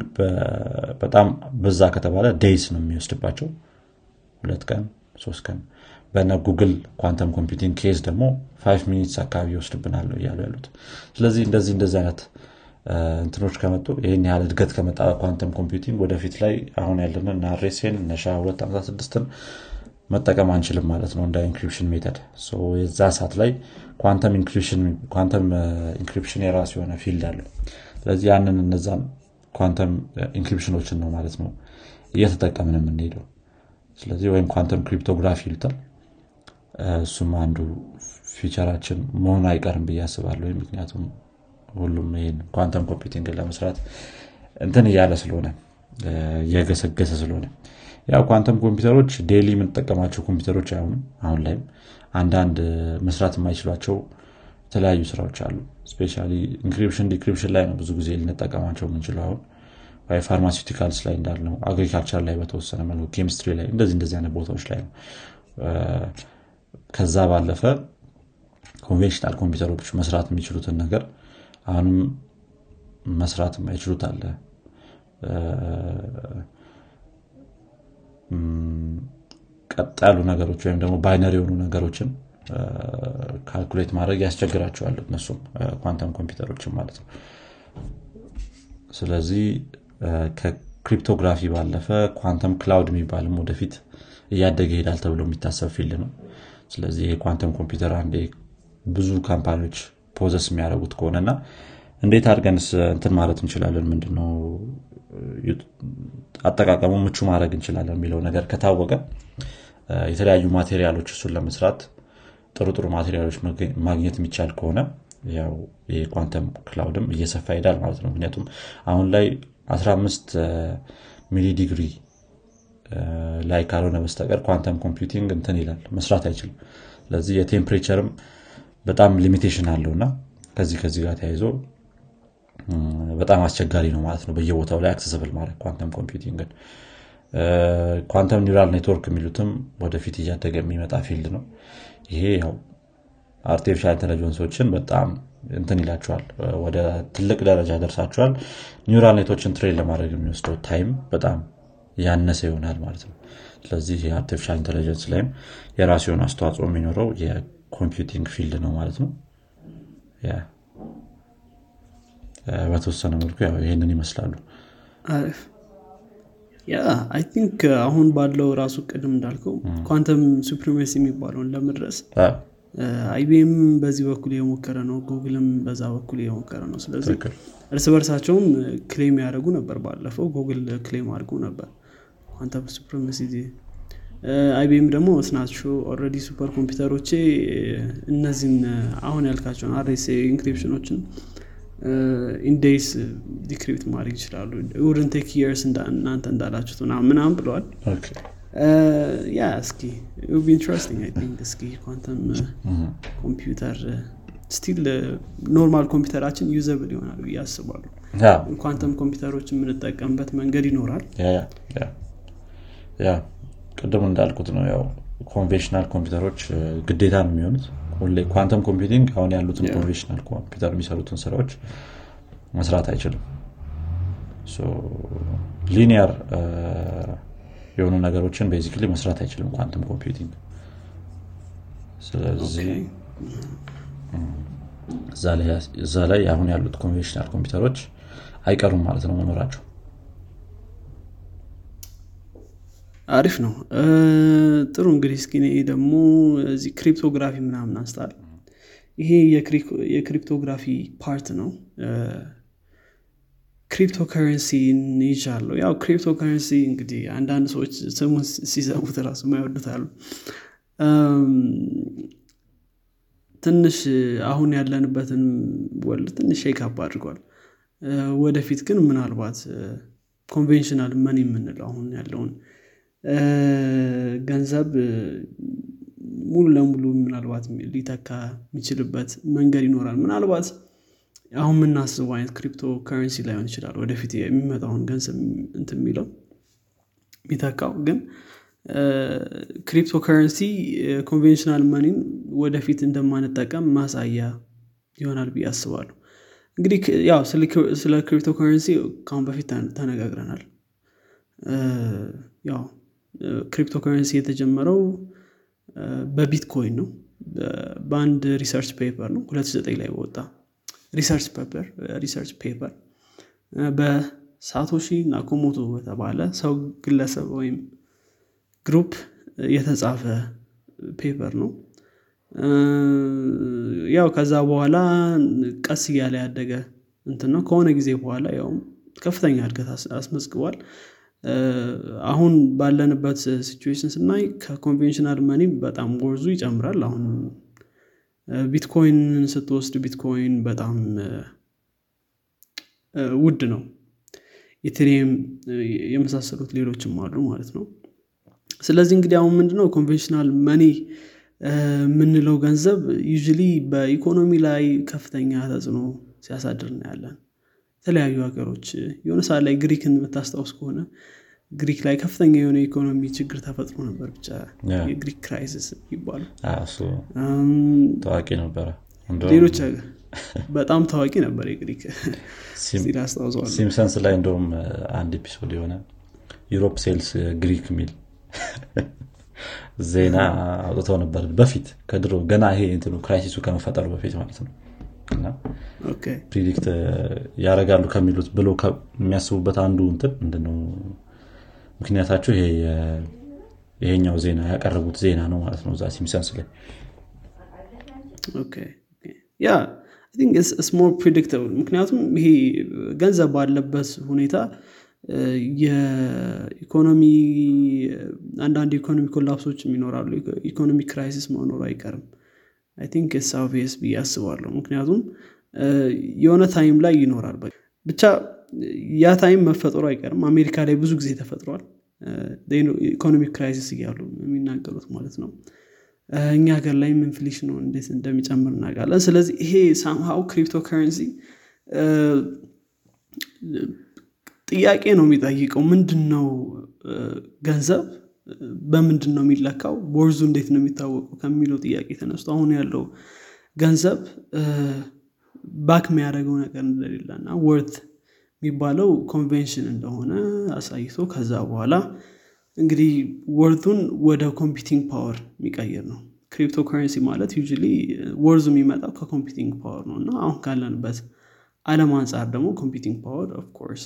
በጣም በዛ ከተባለ days ነው የሚወስድባቸው። ሁለት ቀን ሶስት ቀን። በነ ጉግል quantum computing case ደግሞ five minutes አካባቢ ይወስድብናል እያሉ ያሉት። ስለዚህ እንደዚህ እንደዚህ አይነት እንትኖች ከመጡ ይህን ያህል እድገት ከመጣ quantum computing ወደፊት ላይ አሁን ያለን እነ RSA ን እነ SHA 256ን መጠቀም አንችልም ማለት ነው እንደ encryption method። የዛ ሰዓት ላይ quantum encryption የራሱ የሆነ field አለው። ስለዚህ ያንን እነዛን quantum encryption ኖችን ነው ማለት ነው እየተጠቀምን የምንሄደው። ስለዚህ ወይም quantum cryptography ይሉታል። እሱም አንዱ future ኣችን መሆኑ አይቀርም ብዬ አስባለሁ። ምክንያቱም ሁሉም ይህን quantum computing ን ለመስራት እንትን እያለ ስለሆነ እየገሰገሰ ስለሆነ ያው ኳንተም ኮምፒውተሮች daily የምንጠቀማቸው ኮምፒውተሮች አይሆኑም አሁን ላይም። አንዳንድ መስራት የማይችሏቸው የተለያዩ ስራዎች አሉ። especially encryption decryption ላይ ነው ብዙ ጊዜ ልንጠቀማቸው የምንችለው አሁን። ወይ pharmaceuticals ላይ እንዳልነው agriculture ላይ በተወሰነ መልኩ ኬሚስትሪ ላይ እንደዚህ እንደዚህ አይነት ቦታዎች ላይ ነው። ከዛ ባለፈ conventional ኮምፒውተሮች መስራት የሚችሉትን ነገር አሁንም መስራት የማይችሉት አለ ቀጥ ያሉ ነገሮች ወይም ደግሞ binary የሆኑ ነገሮችን calculate ማድረግ ያስቸግራቸዋል እነሱም ኳንተም ኮምፒውተሮችን ማለት ነው። ስለዚህ ከ cryptography ባለፈ quantum cloud የሚባልም ወደፊት እያደገ ይሄዳል ተብሎ የሚታሰብ field ነው። ስለዚህ የኳንተም ኮምፒውተር አንዴ ብዙ company ዎች possess የሚያደርጉት ከሆነና እንዴት አድርገን እንትን ማለት እንችላለን? ምንድነው? አጠቃቀሙ ምቹ ማድረግ እንችላለን የሚለው ነገር ከታወቀ የተለያዩ material ኦች እሱን ለመስራት ጥሩ ጥሩ material ኦች ማግኘት የሚቻል ከሆነ ያው የ quantum cloud ም እየሰፋ ይሄዳል ማለት ነው። ምክንያቱም አሁን ላይ 15 milli degree ላይ ካልሆነ በስተቀር quantum computing እንትን ይላል መስራት አይችልም። ስለዚህ የ temperature ም በጣም limitation አለው እና ከዚህ ከዚህ ጋር ተያይዞ በጣም አስቸጋሪ ነው ማለት ነው። በየቦታው ላይ accessible ማድረግ quantum computing ን። quantum neural network የሚሉትም ወደፊት እያደገ የሚመጣ field ነው። ይሄ ያው artificial intelligence ኦችን በጣም እንትን ይላቸዋል ወደ ትልቅ ደረጃ ያደርሳቸዋል። neural net ኦችን train ለማድረግ የሚወስደው time በጣም ያነሰ ይሆናል ማለት ነው። ስለዚህ የ artificial intelligence ላይም የራሱ የሆነ አስተዋጽኦ የሚኖረው የ computing field ነው ማለት ነው በተወሰነ መልኩ ይህንን ይመስላሉ።
አሪፍ። yeah I think አሁን ባለው ራሱ ቅድም እንዳልከው quantum supremacy የሚባለውን ለመድረስ IBM በዚህ በኩል የሞከረ ነው ጉግልም በዛ በኩል የሞከረ ነው። ስለዚህ እርስ በርሳቸውም ክሌም ያደረጉ ነበር ባለፈው ጉግል ክሌም አድርጎ ነበር። ኳንተም ሱፕሪሜሲ አይቢኤም ደግሞ ስናቾ ኦልሬዲ ሱፐር ኮምፒውተሮቼ እነዚህን አሁን ያልካቸውን አሬስ ኢንክሪፕሽኖችን ኢንዴይስ ዲክሪፕት ማድረግ ይችላሉ. ውድን ቴክ የርስ እናንተ እንዳላችሁት ምናምን ብለዋል. ያ እስኪ ቢ ኢንትረስቲንግ አይ ቲንክ እስኪ ኳንተም ኮምፒውተር still normal ኮምፒውተራችን usable ይሆናል ብዬ አስባሉ ኳንተም ኮምፒውተሮች የምንጠቀምበት መንገድ ይኖራል.
ቅድም እንዳልኩት ነው ያው conventional ኮምፒውተሮች ግዴታ ነው የሚሆኑት quantum computing አሁን ያሉትን conventional ኮምፒውተር የሚሰሩትን ስራዎች መስራት አይችልም። linear የሆኑ ነገሮችን basically መስራት አይችልም quantum computing። ስለዚህ እዛ ላይ አሁን ያሉት conventional ኮምፒውተሮች አይቀሩም ማለት ነው መኖራቸው
አሪፍ ነው። ጥሩ እንግዲህ እስኪ ደግሞ እዚህ cryptography ምናምን አንስተናል። ይሄ የ cryptography part ነው። crypto currency ያው crypto እንግዲህ አንዳንድ ሰዎች ስሙን ሲሰሙት ራሱ ማይወዱት አሉ ትንሽ አሁን ያለንበትን world ትንሽ shake up አድርጓል። ወደፊት ግን ምናልባት conventional money የምንለው አሁን ያለውን ገንዘብ ሙሉ ለሙሉ ምናልባት ሊተካ የሚችልበት መንገድ ይኖራል። ምናልባት አሁን የምናስበው አይነት crypto currency ላይሆን ይችላል ወደፊት የሚመጣውን ገንዘብ እንት የሚለው የሚተካው። ግን crypto currency conventional money ን ወደፊት እንደማንጠቀም ማሳያ ይሆናል ብዬ አስባለሁ። እንግዲህ ያው ስለ crypto currency ካሁን በፊት ተነጋግረናል። ያው crypto currency የተጀመረው በቢትኮይን ነው። በአንድ research paper ነው። 29 ላይ ወጣ research paper research paper። በሳቶሺ ናኮሞቶ በተባለ ሰው ግለሰብ ወይም group የተጻፈ paper ነው። ያው ከዛ በኋላ ቀስ እያለ ያደገ እንትን ነው። ከሆነ ጊዜ በኋላ ያው ከፍተኛ እድገት አስመዝግቧል አሁን ባለንበት situation ስናይ ከ conventional money በጣም ጎርዙ ይጨምራል። አሁን ቢትኮይን ስትወስድ ቢትኮይን በጣም ውድ ነው። Ethereum የመሳሰሉት ሌሎችም አሉ ማለት ነው። ስለዚህ እንግዲህ አሁን ምንድነው conventional money የምንለው ገንዘብ usually በኢኮኖሚ ላይ ከፍተኛ ተጽዕኖ ሲያሳድር እናያለን የተለያዩ ሀገሮች የሆነ ሰዓት ላይ ግሪክን የምታስታውስ ከሆነ ግሪክ ላይ ከፍተኛ የሆነ ኢኮኖሚ ችግር ተፈጥሮ ነበር። ብቻ የግሪክ crisis ይባላል
ታዋቂ ነበረ።
ሌሎች በጣም ታዋቂ ነበር የግሪክ
Simpsons ላይ እንደውም አንድ episode የሆነ Europe sells Greece የሚል ዜና አውጥተው ነበር። በፊት ከድሮ ገና ይሄ እንትኑ crisis ኡ ከመፈጠሩ በፊት ማለት ነው እና predict ያደርጋሉ ከሚሉት ብሎ የሚያስቡበት አንዱ እንትን ምንድነው? ምክንያታቸው ይሄ ይሄኛው ዜና ያቀረቡት ዜና ነው ማለት ነው እዛ Simpsons ላይ።
yeah it's more predictable ምክንያቱም ይሄ ገንዘብ ባለበት ሁኔታ የኢኮኖሚ አንዳንድ economy collapse ኦችም ይኖራሉ። economy crisis መኖሩ አይቀርም I think it's obvious ብዬ አስባለሁ። ምክንያቱም የሆነ time ላይ ይኖራል ብቻ ያ time መፈጠሩ አይቀርም። አሜሪካ ላይ ብዙ ጊዜ ተፈጥሯል። economic crisis እያሉ የሚናገሩት ማለት ነው። እኛ ሀገር ላይም inflation እንዴት እንደሚጨምር እናውቃለን። ስለዚህ ይሄ somehow cryptocurrency ጥያቄ ነው የሚጠይቀው። ምንድን ነው ገንዘብ በምንድን ነው የሚለካው? ቦርዙ እንዴት ነው የሚታወቀው? ከሚለው ጥያቄ ተነስቶ አሁን ያለው ገንዘብ back የሚያደርገው ነገር እንደሌለ እና worth የሚባለው ኮንቬንሽን እንደሆነ አሳይቶ ከዛ በኋላ እንግዲህ worth ኡን ወደ computing power የሚቀይር ነው። ክሪፕቶ ከረንሲ ማለት ዩ ወርዙ የሚመጣው ከ computing power ነው። እና አሁን ካለንበት አለም አንጻር ደግሞ computing power of course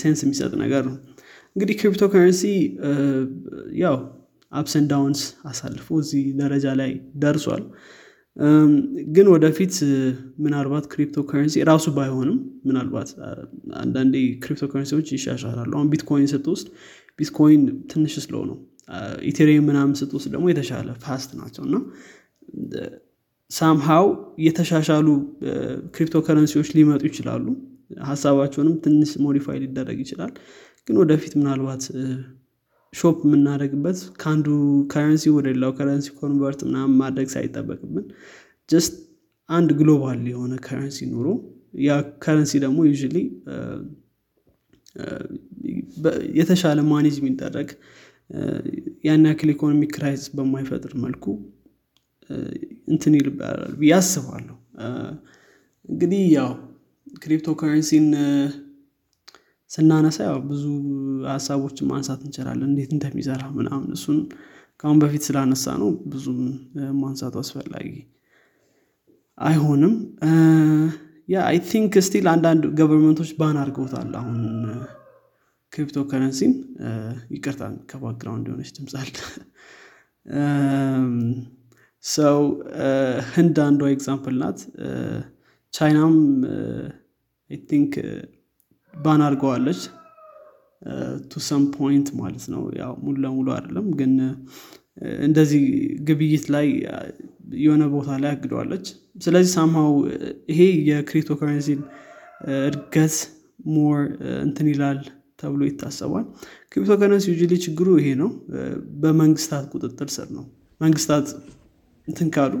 sense የሚሰጥ ነገር ነው እንግዲህ ክሪፕቶ ከረንሲ ያው ups and downs አሳልፎ እዚህ ደረጃ ላይ ደርሷል። ግን ወደፊት ምናልባት ክሪፕቶ ከረንሲ ራሱ ባይሆንም ምናልባት አንዳንዴ ክሪፕቶ ከረንሲዎች ይሻሻላሉ። አሁን ቢትኮይን ስትወስድ ቢትኮይን ትንሽ slow ነው። Ethereum ምናምን ስትወስድ ደግሞ የተሻለ fast ናቸው። እና somehow የተሻሻሉ ክሪፕቶ ከረንሲዎች ሊመጡ ይችላሉ። ሀሳባቸውንም ትንሽ modify ሊደረግ ይችላል ግን ወደፊት ምናልባት shop የምናደረግበት ከአንዱ currency ወደ ሌላው currency convert ምናምን ማድረግ ሳይጠበቅብን just አንድ global የሆነ currency ኖሮ። ያ currency ደግሞ ያው የተሻለ manage የሚደረግ ያን ያክል economic crisis በማይፈጥር መልኩ እንትን ይልባላል ብዬ አስባለሁ። እንግዲህ ያው ክሪፕቶ ከረንሲን ስናነሳ ያው ብዙ ሀሳቦችን ማንሳት እንችላለን። እንዴት እንደሚሰራ ምናምን እሱን ከአሁን በፊት ስላነሳነው ብዙም ማንሳቱ አስፈላጊ አይሆንም። yeah I think still አንዳንድ government ኦች ban አድርገውታል። አሁን ክሪፕቶ ከረንሲን ይቅርታ ከ background የሆነች ድምፃል ሰው ህንድ አንዷ example ናት። ቻይናም think ban አድርገዋለች። to some point ማለት ነው። ያው ሙሉ ለሙሉ አይደለም ግን እንደዚህ ግብይት ላይ የሆነ ቦታ ላይ አግደዋለች። ስለዚህ somehow ይሄ የክሪፕቶ ከረንሲን እድገት more እንትን ይላል ተብሎ ይታሰባል። ክሪፕቶ ከረንሲ ዩ ችግሩ ይሄ ነው። በመንግስታት ቁጥጥር ስር ነው። መንግስታት እንትን ካሉ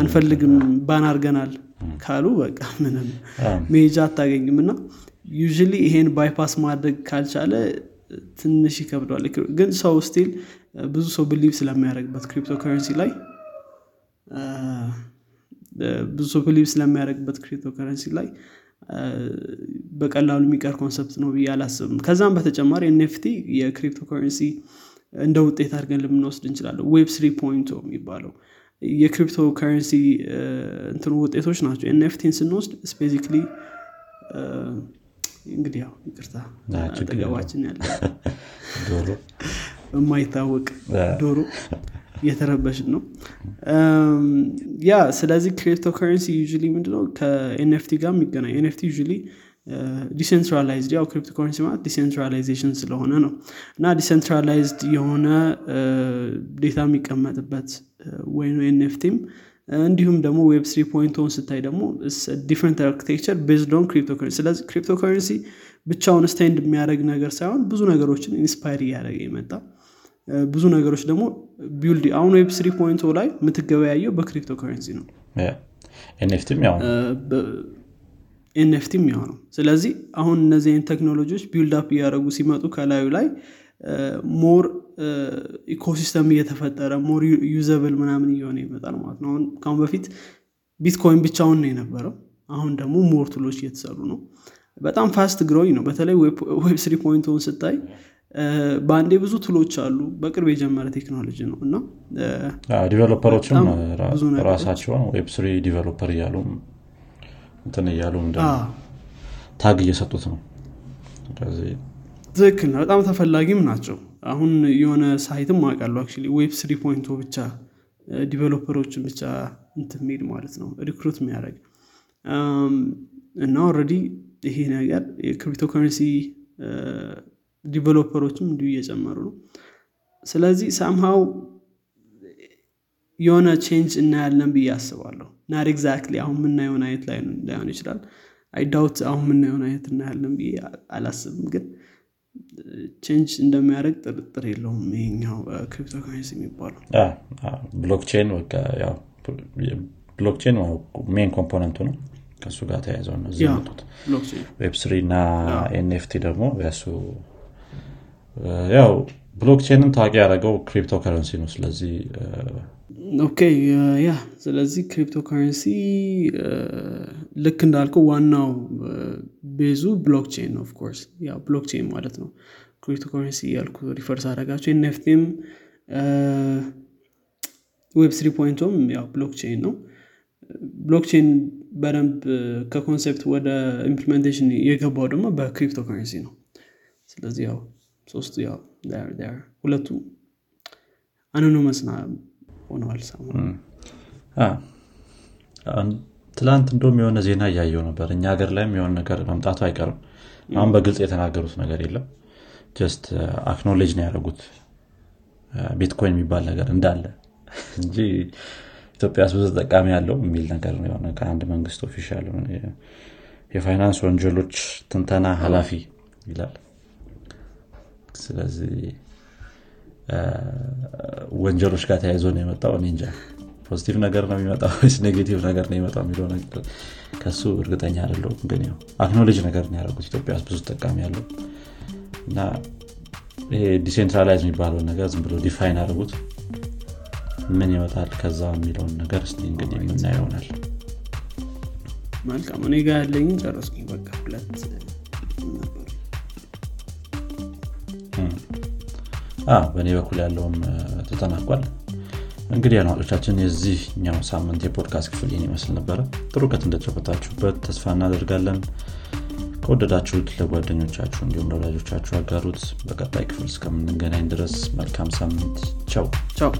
አንፈልግም። ban አርገናል ካሉ በቃ ምንም መሄጃ አታገኝም እና ያው ይሄን bypass ማድረግ ካልቻለ ትንሽ ይከብደዋል። ግን ሰው still ብዙ ሰው believe ስለሚያደርግበት ክሪፕቶ ከረንሲ ላይ ብዙ ሰው believe ስለሚያደርግበት ክሪፕቶ ከረንሲ ላይ በቀላሉ የሚቀር concept ነው ብዬ አላስብም። ከዛም በተጨማሪ NFT የክሪፕቶ ከረንሲ እንደ ውጤት አድርገን ልንወስድ እንችላለን። web three point o የሚባለው የክሪፕቶ ከረንሲ እንትኑ ውጤቶች ናቸው። NFT ን ስንወስድ specifically እንግዲህ ያው ይቅርታ አጠገባችን ያለ በማይታወቅ ዶሮ እየተረበሽን ነው። yeah ስለዚህ ክሪፕቶ ከረንሲ ዩ ምንድነው ከ NFT ጋር የሚገናኝ NFT ያው decentralized ያው ክሪፕቶ ከረንሲ ማለት decentralization ስለሆነ ነው። እና decentralized የሆነ data የሚቀመጥበት ወይም NFT ም እንዲሁም ደግሞ web three point o ን ስታይ ደግሞ different architecture based on cryptocurrency ስለዚህ ክሪፕቶ ከረንሲ ብቻውን stand የሚያደርግ ነገር ሳይሆን ብዙ ነገሮችን inspire እያደረገ የመጣ ብዙ ነገሮች ደግሞ build አሁን web three point o ላይ የምትገበያየው በክሪፕቶ ከረንሲ ነው.
NFT ም ያው
NFT ም ያው ነው። ስለዚህ አሁን እነዚህ አይነት ቴክኖሎጂዎች build up እያደረጉ ሲመጡ ከላዩ ላይ more ecosystem እየተፈጠረ more usable ምናምን እየሆነ ይመጣል ማለት ነው። አሁን ከአሁን በፊት ቢትኮይን ብቻውን ነው የነበረው። አሁን ደግሞ more tool ኦች እየተሰሩ ነው። በጣም fast growing ነው። በተለይ web three point o ን ስታይ በአንዴ ብዙ tool ኦች አሉ። በቅርብ የጀመረ ቴክኖሎጂ ነው እና
developer ኦችም ራሳቸውን web three developer እያሉ እንትን እያሉ tag እየሰጡት ነው።
ትክክል በጣም ተፈላጊም ናቸው አሁን የሆነ site ም አውቃለሁ አክ web three point o ብቻ developer ኦችን ብቻ እንትን የሚል ማለት ነው recruit የሚያደርግ። እና already ይሄ ነገር የ cryptocurrency developer ኦችም እንዲሁ እየጨመሩ ነው። ስለዚህ somehow የሆነ change እናያለን ብዬ አስባለሁ። not exactly አሁን የምናየውን አይነት ላይ ላይሆን ይችላል። አይዳውት አሁን የምናየውን አይነት እናያለን ብዬ አላስብም ግን change እንደሚያደርግ ጥርጥር የለውም ይሄኛው crypto currency የሚባለው
blockchain blockchain main component ኡ ነው። ከእሱ ጋር ተያይዘው ነው እዚህ መጡት Web three እና NFT ደግሞ ያሱ ያው blockchain ን ታዋቂ ያደረገው crypto currency ነው። ስለዚህ
okay yeah ስለዚህ crypto ልክ እንዳልከው ዋናው base ኡ blockchain ነው of course ያው blockchain ማለት ነው። crypto currency ያልኩ refers አደረጋቸው NFT ም Web three point ኦም ያው blockchain ነው። blockchain በደንብ ከ concept ወደ implementation የገባው ደግሞ በ crypto ነው። ስለዚህ ያው ሶስቱ ያው ሁለቱ anonymous ሆነዋል
ትላንት እንደም የሆነ ዜና እያየው ነበር። እኛ ሀገር ላይም የሆነ ነገር መምጣቱ አይቀርም። አሁን በግልጽ የተናገሩት ነገር የለም። just acknowledge ነው ያደረጉት። ቢትኮይን የሚባል ነገር እንዳለ እንጂ ኢትዮጵያ ውስጥ ብዙ ተጠቃሚ ያለው የሚል ነገር የሆነ ከአንድ መንግስት official የፋይናንስ ወንጀሎች ትንተና ኃላፊ ይላል። ስለዚህ ወንጀሎች ጋር ተያይዞ ነው የመጣው። እኔ እንጃ። positive ነገር ነው የሚመጣው ወይስ negative ነገር ነው የሚመጣው የሚለው ከሱ እርግጠኛ አይደለሁም። ግን ያው acknowledge ነገር ነው ያደረጉት ኢትዮጵያ ውስጥ ብዙ ተጠቃሚ ያለው እና ይሄ decentralize የሚባለውን ነገር ዝም ብሎ define አድርጉት። ምን ይወጣል ከዛ የሚለውን ነገር ስ እንግዲህ የምናይ ይሆናል።
መልካም። እኔ ጋር ያለኝን ጨረስኩኝ። በቃ ሁለት ነበር
በእኔ በኩል ያለውም ተጠናቋል። እንግዲህ አድማጮቻችን የዚህኛው ሳምንት የፖድካስት ክፍል ይህን ይመስል ነበረ። ጥሩ እውቀት ተስፋ እናደርጋለን። ከወደዳችሁት ለጓደኞቻችሁ እንዲሁም ለወዳጆቻችሁ አጋሩት። በቀጣይ ክፍል እስከምንገናኝ ድረስ መልካም ሳምንት። ቸው
ቻው